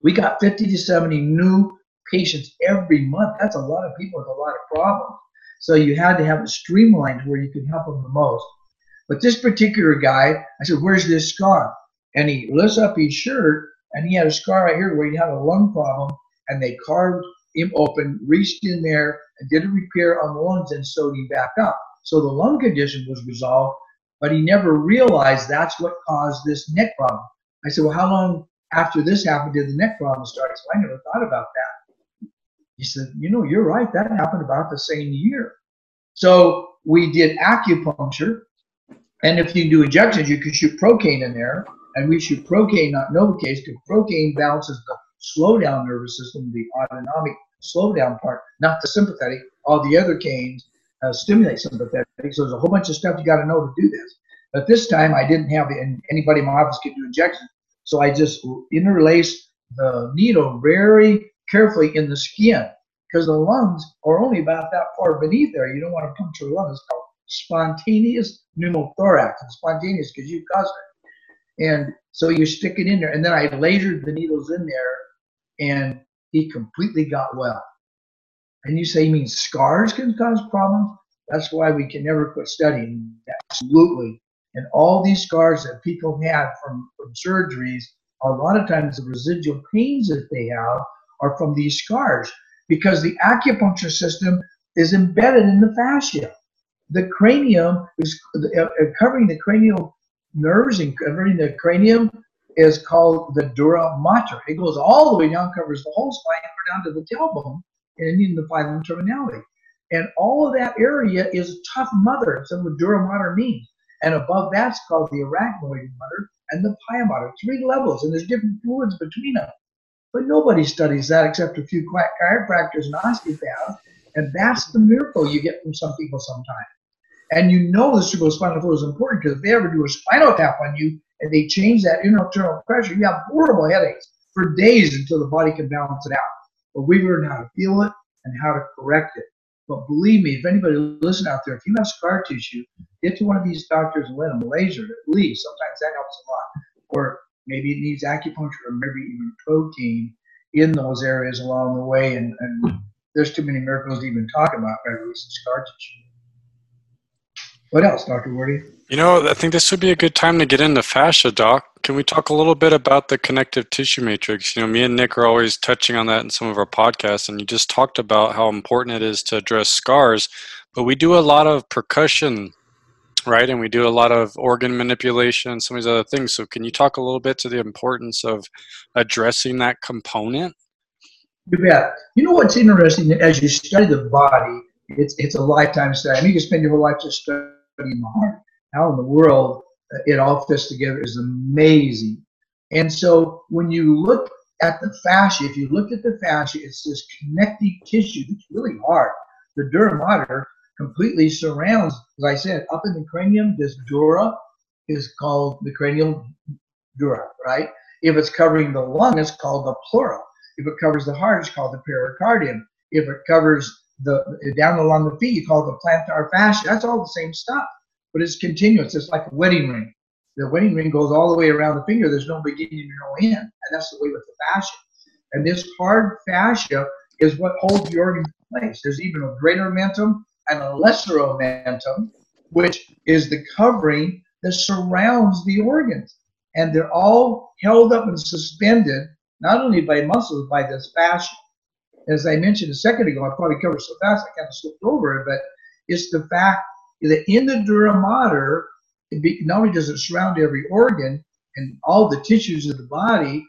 We got 50 to 70 new patients every month. That's a lot of people with a lot of problems. So you had to have it streamlined where you could help them the most. But this particular guy, I said, Where's this scar? And he lifts up his shirt and he had a scar right here where he had a lung problem and they carved him open, reached in there and did a repair on the lungs and sewed him back up. So the lung condition was resolved, but he never realized that's what caused this neck problem. I said, Well, how long after this happened did the neck problem start? So I never thought about that. He said, You know, you're right. That happened about the same year. So we did acupuncture. And if you do injections, you can shoot procaine in there. And we shoot procaine, not Novocaine, because procaine balances the slow down nervous system, the autonomic slow down part, not the sympathetic. All the other canes uh, stimulate sympathetic. So there's a whole bunch of stuff you got to know to do this. But this time I didn't have anybody in my office could do injections. So I just interlaced the needle very carefully in the skin because the lungs are only about that far beneath there. You don't want to puncture the lungs. It's called spontaneous pneumothorax. It's spontaneous because you caused it. And so you stick it in there. And then I lasered the needles in there and he completely got well. And you say, you mean scars can cause problems? That's why we can never quit studying. Absolutely. And all these scars that people have from, from surgeries, a lot of times the residual pains that they have are from these scars because the acupuncture system is embedded in the fascia. The cranium is uh, uh, covering the cranial nerves and covering the cranium is called the dura mater. It goes all the way down, covers the whole spine, down to the tailbone, and in the filum terminale. And all of that area is tough mother. That's what dura mater means. And above that's called the arachnoid mother and the pia mater. Three levels, and there's different fluids between them. But nobody studies that except a few chiropractors and osteopaths. And that's the miracle you get from some people sometimes. And you know the cerebrospinal fluid is important because if they ever do a spinal tap on you and they change that internal pressure, you have horrible headaches for days until the body can balance it out. But we learned how to feel it and how to correct it. But believe me, if anybody listen out there, if you have scar tissue, get to one of these doctors and let them laser it at least. Sometimes that helps a lot. Or Maybe it needs acupuncture or maybe even procaine in those areas along the way. And, and there's too many miracles to even talk about by releasing scar tissue. What else, Dr. Wordy? You know, I think this would be a good time to get into fascia, Doc. Can we talk a little bit about the connective tissue matrix? You know, me and Nick are always touching on that in some of our podcasts, and you just talked about how important it is to address scars. But we do a lot of percussion, right? And we do a lot of organ manipulation, some of these other things. So, can you talk a little bit to the importance of addressing that component? You bet. You know what's interesting as you study the body, it's it's a lifetime study. I mean, you can spend your whole life just studying the heart. How in the world it all fits together is amazing. And so when you look at the fascia, if you look at the fascia, it's this connective tissue that's really hard. The dura mater completely surrounds, as I said, up in the cranium, this dura is called the cranial dura, right? If it's covering the lung, it's called the pleura. If it covers the heart, it's called the pericardium. If it covers the down along the feet, you call it the plantar fascia. That's all the same stuff but it's continuous. It's like a wedding ring. The wedding ring goes all the way around the finger. There's no beginning and no end, and that's the way with the fascia. And this hard fascia is what holds the organ in place. There's even a greater omentum and a lesser omentum, which is the covering that surrounds the organs. And they're all held up and suspended, not only by muscles, by this fascia. As I mentioned a second ago, I probably covered so fast I kind of slipped over it, but it's the fact that in the dura mater, not only does it surround every organ and all the tissues of the body,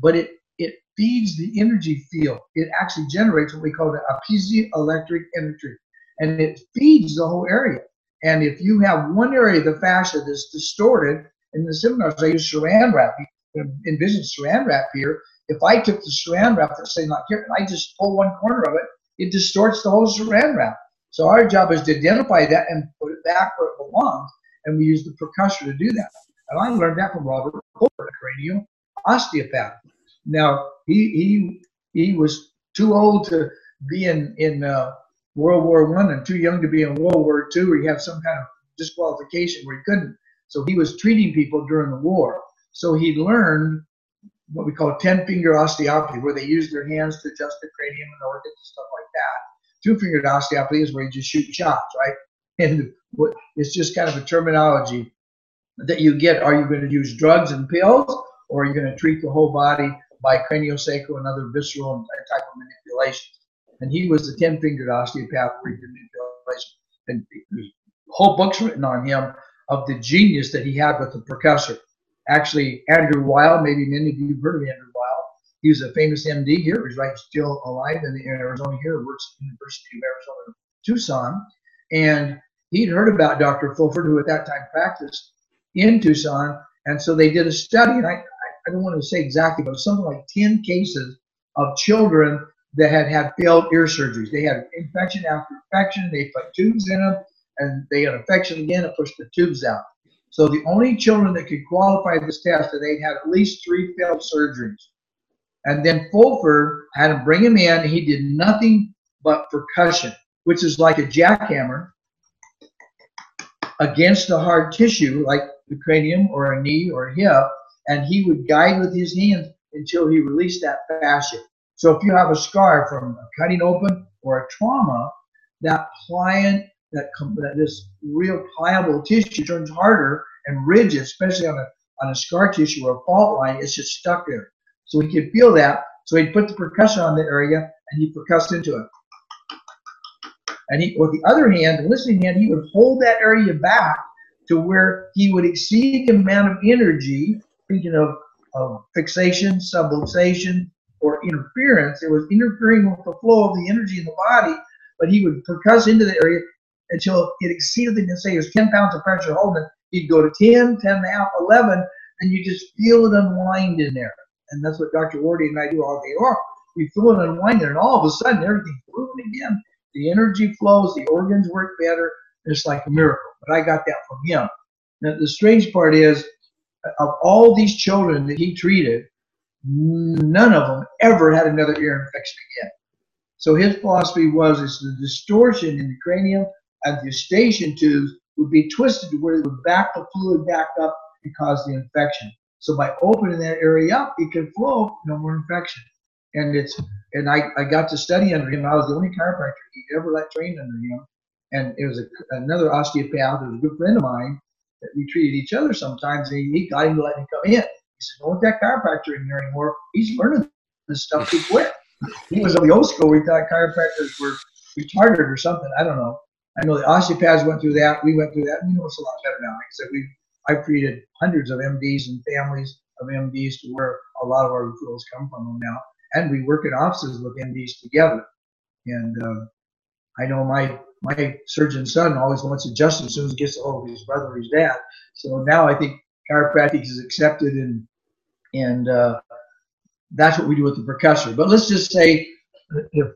but it it feeds the energy field. It actually generates what we call the piezoelectric energy, and it feeds the whole area. And if you have one area of the fascia that's distorted, in the seminars I use saran wrap. Envision saran wrap here. If I took the saran wrap that's saying like here, and I just pull one corner of it, it distorts the whole saran wrap. So our job is to identify that and put it back where it belongs, and we use the percussor to do that. And I learned that from Robert Fulford, a cranial osteopath. Now he he he was too old to be in in uh, World War One and too young to be in World War Two, where he had some kind of disqualification where he couldn't. So he was treating people during the war. So he learned what we call ten finger osteopathy, where they use their hands to adjust the cranium and organs and stuff like that two-fingered osteopathy is where you just shoot shots, right? And it's just kind of a terminology that you get. Are you going to use drugs and pills, or are you going to treat the whole body by craniosacral and other visceral type of manipulations? And he was the ten-fingered osteopath for manipulation. And whole books written on him of the genius that he had with the percussor. Actually, Andrew Weil, maybe many of you have heard of Andrew he was a famous MD here. He's right still alive in, the, Arizona here, works at the University of Arizona Tucson. And he'd heard about Dr. Fulford, who at that time practiced in Tucson. And so they did a study, and I, I don't want to say exactly, but something like 10 cases of children that had had failed ear surgeries. They had infection after infection. They put tubes in them, and they got infection again and pushed the tubes out. So the only children that could qualify this test, that they'd had at least three failed surgeries. And then Fulford had him bring him in. He did nothing but percussion, which is like a jackhammer against the hard tissue, like the cranium or a knee or a hip, and he would guide with his hands until he released that fascia. So if you have a scar from a cutting open or a trauma, that pliant, that, that this real pliable tissue turns harder and rigid, especially on a on a scar tissue or a fault line, it's just stuck there. So he could feel that. So he'd put the percussion on the area and he percussed into it. And he, with the other hand, the listening hand, he would hold that area back to where he would exceed the amount of energy, speaking of, of fixation, subluxation, or interference. It was interfering with the flow of the energy in the body, but he would percuss into the area until it exceeded, let's say it was 10 pounds of pressure holding it. He'd go to 10, 10 and a half, 11, and you just feel it unwind in there and that's what Dr. Wardy and I do all day long. We and unwind it, and all of a sudden everything's moving again. The energy flows, the organs work better. It's like a miracle. But I got that from him. Now, the strange part is, of all these children that he treated, none of them ever had another ear infection again. So his philosophy was is the distortion in the cranium and the eustachian tubes would be twisted to where it would back the fluid back up and cause the infection. So by opening that area up, it can flow, no more infection. And it's and I, I got to study under him. I was the only chiropractor he ever let train under him. And it was a, another osteopath, it was a good friend of mine that we treated each other sometimes. And he got him to let me come in. He said, don't want that chiropractor in there anymore. He's learning this stuff too quick. he was of the old school. We thought chiropractors were retarded or something. I don't know. I know the osteopaths went through that. We went through that. We know it's a lot better now. Like I said, we I've treated hundreds of MDs and families of MDs to where a lot of our referrals come from now. And we work in offices with MDs together. And uh, I know my my surgeon son always wants to adjust as soon as he gets a hold of his brother or his dad. So now I think chiropractic is accepted and and uh, that's what we do with the percussor. But let's just say if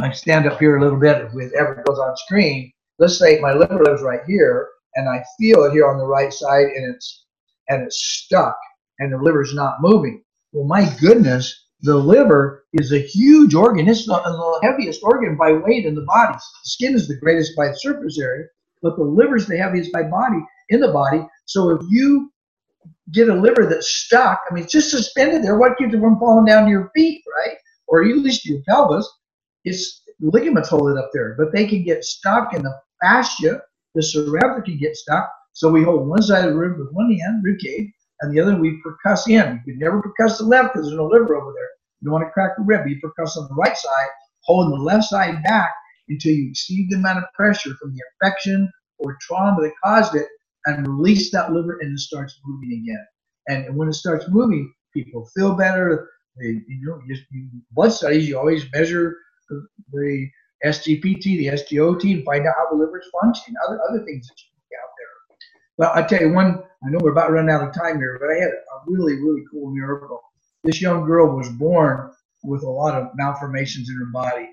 I stand up here a little bit, if it ever goes on screen, let's say my liver lives right here, and I feel it here on the right side, and it's and it's stuck, and the liver's not moving. Well, my goodness, the liver is a huge organ. It's the, heaviest organ by weight in the body. The skin is the greatest by surface area, but the liver is the heaviest by body in the body. So if you get a liver that's stuck, I mean, it's just suspended there. What keeps it from falling down to your feet, right? Or at least your pelvis? It's ligaments hold it up there, but they can get stuck in the fascia. The cervical can get stuck. So we hold one side of the rib with one hand, rib cage, and the other we percuss in. You can never percuss the left because there's no liver over there. You don't want to crack the rib. You percuss on the right side, holding the left side back until you exceed the amount of pressure from the infection or trauma that caused it and release that liver and it starts moving again. And when it starts moving, people feel better. They, you know, you, blood studies, you always measure the SGPT, the SGOT, and find out how the liver is functioning, other, other things that you can out there. Well, I tell you one, I know we're about to run out of time here, but I had a really, really cool miracle. This young girl was born with a lot of malformations in her body,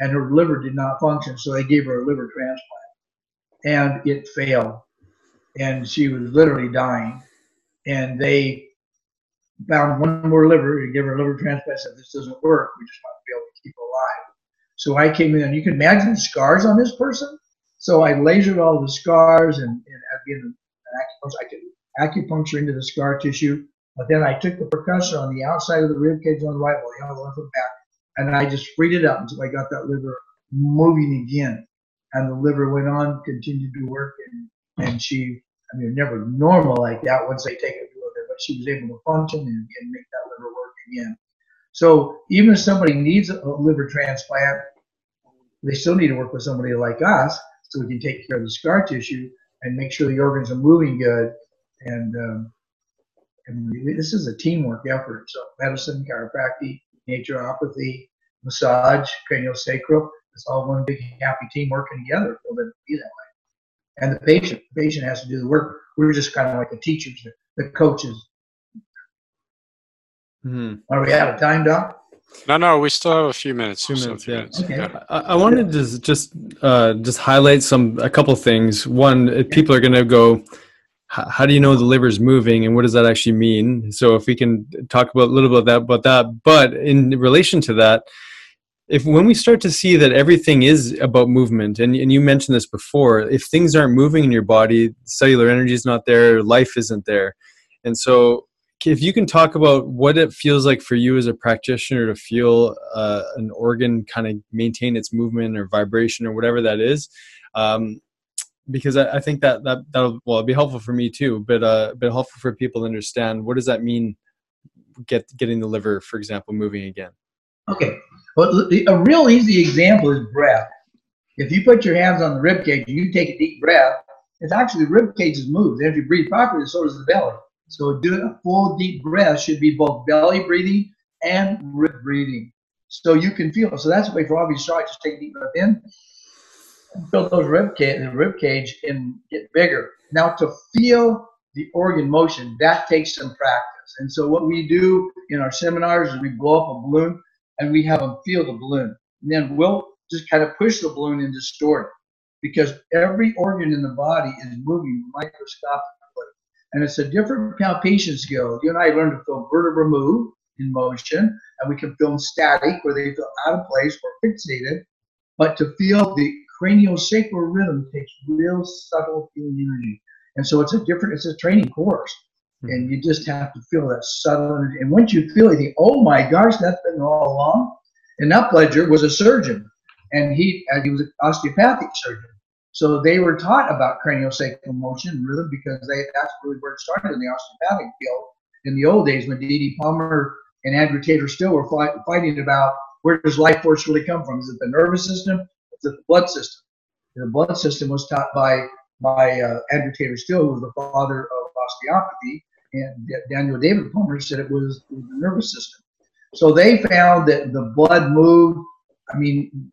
and her liver did not function, so they gave her a liver transplant, and it failed and she was literally dying. And they found one more liver and gave her a liver transplant. Said this doesn't work. We just want to be able to keep her alive. So I came in, you can imagine the scars on this person. So I lasered all the scars and, and I'd be an acupuncture. I could acupuncture into the scar tissue. But then I took the percussor on the outside of the rib cage on the right wall, the other back, and I just freed it up until I got that liver moving again. And the liver went on, continued to work, and and she, I mean, never normal like that once they take it but she was able to function and, and make that liver work again. So even if somebody needs a liver transplant, they still need to work with somebody like us so we can take care of the scar tissue and make sure the organs are moving good. And, um, and this is a teamwork effort. So medicine, chiropractic, naturopathy, massage, craniosacral, it's all one big happy team working together for them be that way and the patient. The patient has to do the work. We're just kind of like the teachers, the, coaches. Mm-hmm. Are we out of time, Doc? No, no, we still have a few minutes. Few minutes, yeah. Minutes. Okay. yeah. I, I, wanted to just uh, just highlight some a couple things. One, people are going to go, how do you know the liver's moving, and what does that actually mean? So, if we can talk about a little bit of that about that, but in relation to that, if when we start to see that everything is about movement and, and you mentioned this before if things aren't moving in your body cellular energy is not there life isn't there and so if you can talk about what it feels like for you as a practitioner to feel uh, an organ kind of maintain its movement or vibration or whatever that is um, because I, I, think that that that'll well it'll be helpful for me too but uh but helpful for people to understand what does that mean get getting the liver for example moving again okay but a real easy example is breath. If you put your hands on the rib cage and you take a deep breath, it's actually the rib cage is moved. And if you breathe properly, so does the belly. So doing a full deep breath should be both belly breathing and rib breathing. So you can feel. So that's the way for all of you start. Just take a deep breath in, fill those rib cage, the rib cage, and get bigger. Now to feel the organ motion, that takes some practice. And so what we do in our seminars is we blow up a balloon and we have them feel the balloon. And then we'll just kind of push the balloon and distort it because every organ in the body is moving microscopically. And it's a different palpation skill. You and I learned to feel vertebra move in motion, and we can feel static where they feel out of place or fixated. But to feel the cranial sacral rhythm takes real subtle feeling energy. And so it's a different, it's a training course. And you just have to feel that subtle energy. And once you feel it, you think, oh my gosh, that's been all along. And Upledger was a surgeon, and he uh, he was an osteopathic surgeon. So they were taught about craniosacral motion and rhythm because they that's really where it started in the osteopathic field. in the old days when D.D. Palmer and Andrew Taylor Still were fight, fighting about where does life force really come from? Is it the nervous system? Is it the blood system? The blood system was taught by by uh, Andrew Taylor Still, who was the father of osteopathy, and Daniel David Palmer said it was the nervous system. So they found that the blood moved. I mean,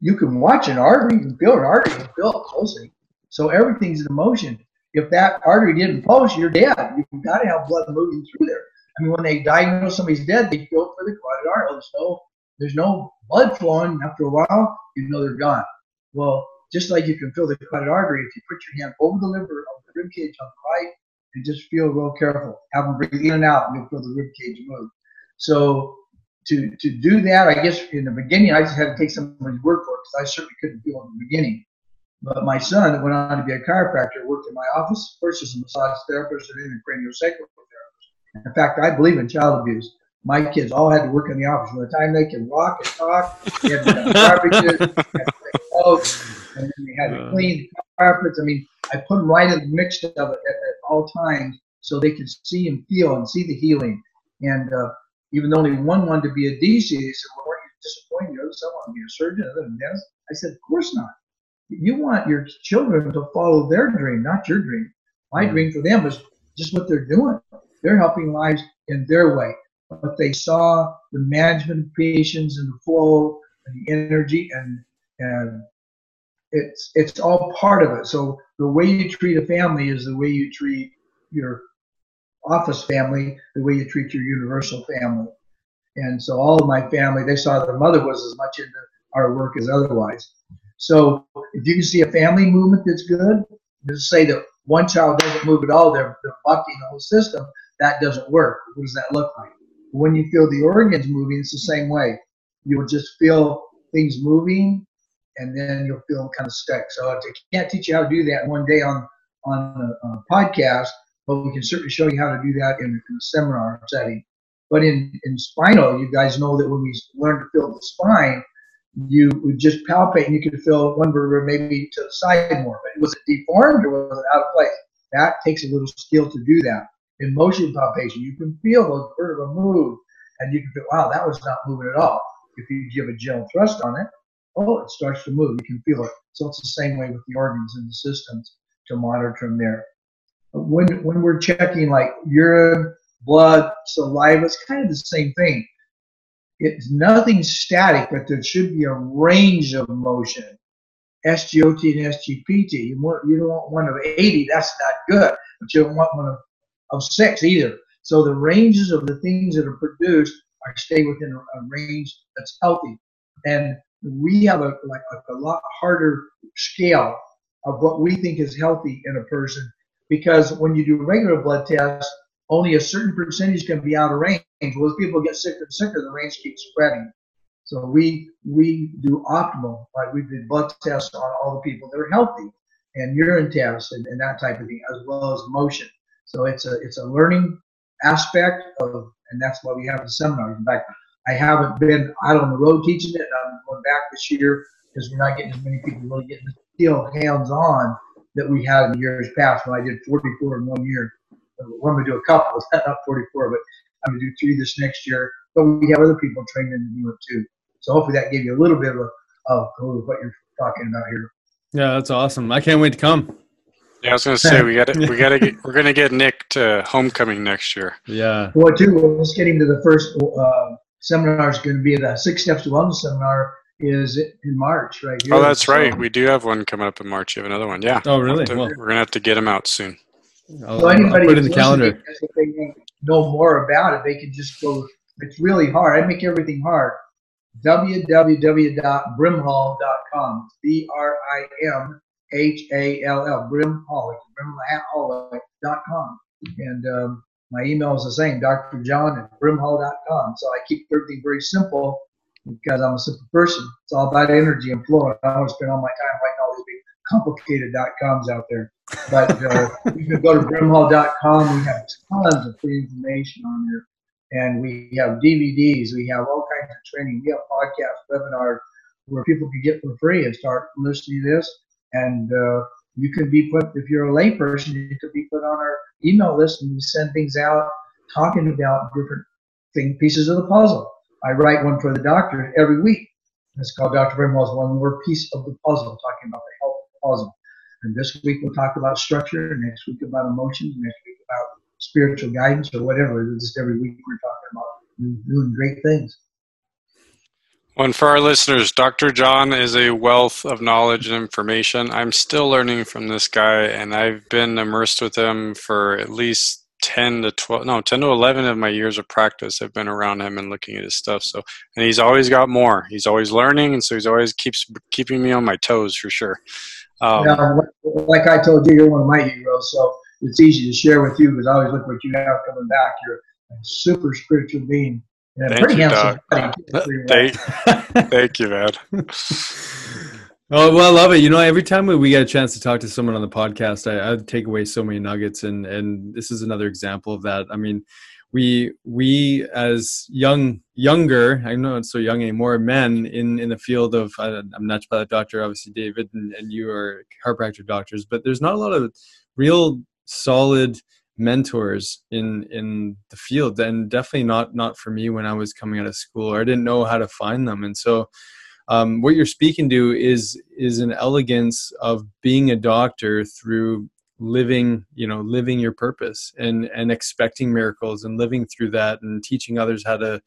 you can watch an artery, you can feel an artery, you feel it closely. So everything's in motion. If that artery didn't pulse, you're dead. You've got to have blood moving through there. I mean, when they diagnose somebody's dead, they go for the carotid artery. There's no, there's no blood flowing. After a while, you know they're gone. Well, just like you can feel the carotid artery, if you put your hand over the liver of the rib cage on the right and just feel real careful, have them breathe in and out, and you'll feel the rib cage move. So to to do that, I guess in the beginning I just had to take somebody's word for it because I certainly couldn't feel it in the beginning. But my son that went on to be a chiropractor worked in my office first as a massage therapist and then a craniosacral therapist. In fact, I believe in child abuse. My kids all had to work in the office. By the time they could walk and talk, they had to garbages, and then they had to clean carpets. I mean, I put them right in the mix of it at, at all times so they could see and feel and see the healing. And uh, even though only one wanted to be a DC, they said, well, weren't you disappointed? You know, someone to be a surgeon other than dentist? I said, of course not. You want your children to follow their dream, not your dream. My mm-hmm. dream for them is just what they're doing. They're helping lives in their way. But they saw the management of patients and the flow and the energy and and it's it's all part of it. So the way you treat a family is the way you treat your office family, the way you treat your universal family. And so all of my family, they saw their mother was as much into our work as otherwise. So if you can see a family movement that's good, just say that one child doesn't move at all, they're, they're bucking the whole system, that doesn't work. What does that look like? When you feel the organs moving, it's the same way. You'll just feel things moving and then you'll feel kind of stuck. So I can't teach you how to do that one day on, on a, a podcast, but we can certainly show you how to do that in, in a seminar setting. But in, in spinal, you guys know that when we learn to feel the spine, you would just palpate and you could feel one vertebra maybe to the side more. But was it deformed or was it out of place? That takes a little skill to do that. In motion palpation, you can feel those vertebrae move and you can feel, wow, that was not moving at all. If you give a gentle thrust on it, oh, it starts to move. You can feel it. So it's the same way with the organs and the systems to monitor them there when when we're checking like urine, blood, saliva, it's kind of the same thing. It's nothing static, but there should be a range of motion. SGOT and SGPT. You, want, you don't want one of 80, that's not good, but you don't want one of, of six either. So the ranges of the things that are produced are stay within a, a range that's healthy. And we have a like a, a lot harder scale of what we think is healthy in a person because when you do regular blood tests, only a certain percentage can be out of range. Well, as people get sicker and sicker, the range keeps spreading. So we we do optimal, like we did blood tests on all the people that are healthy, and urine tests and, and that type of thing, as well as motion. So it's a it's a learning aspect of, and that's why we have the seminars. In fact, I haven't been out on the road teaching it. I'm going back this year because we're not getting as many people really getting to feel hands on that we had in years past when I did 44 in one year. I'm going to do a couple, not 44, but I'm going to do three this next year. But we have other people trained in to do it too. So hopefully that gave you a little bit of a, clue of what you're talking about here. Yeah, that's awesome. I can't wait to come. Yeah, I was going to say we got we got to get we're going to get Nick to homecoming next year. Yeah. Well, too, let's get him to the first uh, seminar. Is going to be the Six Steps to Wellness seminar is in March, right here. Oh, that's so, right. We do have one coming up in March. You have another one, yeah. Oh, really? To, well, we're gonna have to get them out soon. so anybody put in the calendar. If they know more about it, they can just go. It's really hard. I make everything hard. www.brimhall.com. B R I M H A L L. Brimhall. Brimhall.com. And um, my email is the same, Dr. John at brimhall.com. So I keep everything very simple because I'm a simple person. It's all about energy and flow. I don't want to spend all my time writing all these big complicated dot coms out there. But uh, you can go to brimhall.com. We have tons of free information on there. And we have DVDs. We have all kinds of training. We have podcasts, webinars where people can get for free and start listening to this. And uh, you can be put, if you're a layperson, you could be put on our email list and we send things out talking about different thing, pieces of the puzzle. I write one for the doctor every week. It's called Dr. Brimhall's One More Piece of the Puzzle, talking about the health puzzle. And this week we'll talk about structure, next week about emotions, next week about spiritual guidance or whatever. Just every week we're talking about doing great things. Well, for our listeners, Dr. John is a wealth of knowledge and information. I'm still learning from this guy, and I've been immersed with him for at least 10 to 12 no 10 to 11 of my years of practice have been around him and looking at his stuff so and he's always got more. He's always learning and so he's always keeps keeping me on my toes for sure. Um, like i told you you're one of my heroes so it's easy to share with you because i always look what you have coming back. You're a super spiritual being and thank you, Doc. Thank, thank you, man. Oh well, I love it. You know, every time we, get a chance to talk to someone on the podcast, I, I take away so many nuggets, and and this is another example of that. I mean, we we as young younger, I'm not so young anymore, men in in the field of I'm not a doctor, obviously David, and, and you are chiropractor doctors, but there's not a lot of real solid mentors in in the field and definitely not not for me when i was coming out of school or i didn't know how to find them and so um, what you're speaking to is is an elegance of being a doctor through living you know living your purpose and and expecting miracles and living through that and teaching others how to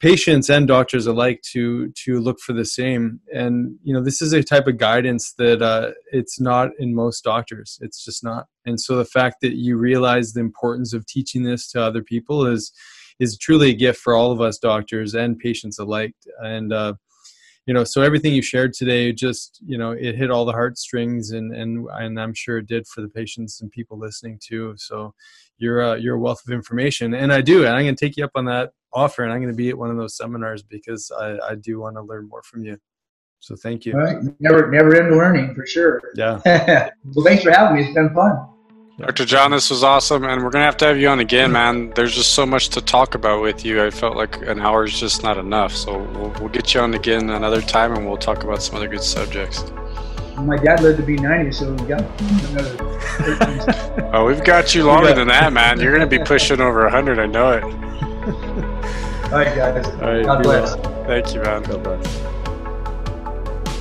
patients and doctors alike to to look for the same. And you know this is a type of guidance that uh, it's not in most doctors. It's just not. And so the fact that you realize the importance of teaching this to other people is is truly a gift for all of us doctors and patients alike. And uh, you know so everything you shared today just you know it hit all the heartstrings and and and i'm sure it did for the patients and people listening too. So you're a, you're a wealth of information and i do and i'm going to take you up on that offer and i'm going to be at one of those seminars because i i do want to learn more from you. So thank you. Right. Never never end learning for sure. Yeah. Well thanks for having me. It's been fun Dr. John, this was awesome, and we're gonna have to have you on again, mm-hmm. man. There's just so much to talk about with you. I felt like an hour is just not enough, so we'll, we'll get you on again another time, and we'll talk about some other good subjects. My dad lived to be 90, so we got another. oh, we've got you longer than that, man. You're gonna be pushing over 100. I know it. All right, guys. All right, God bless. Thank you, man. God bless.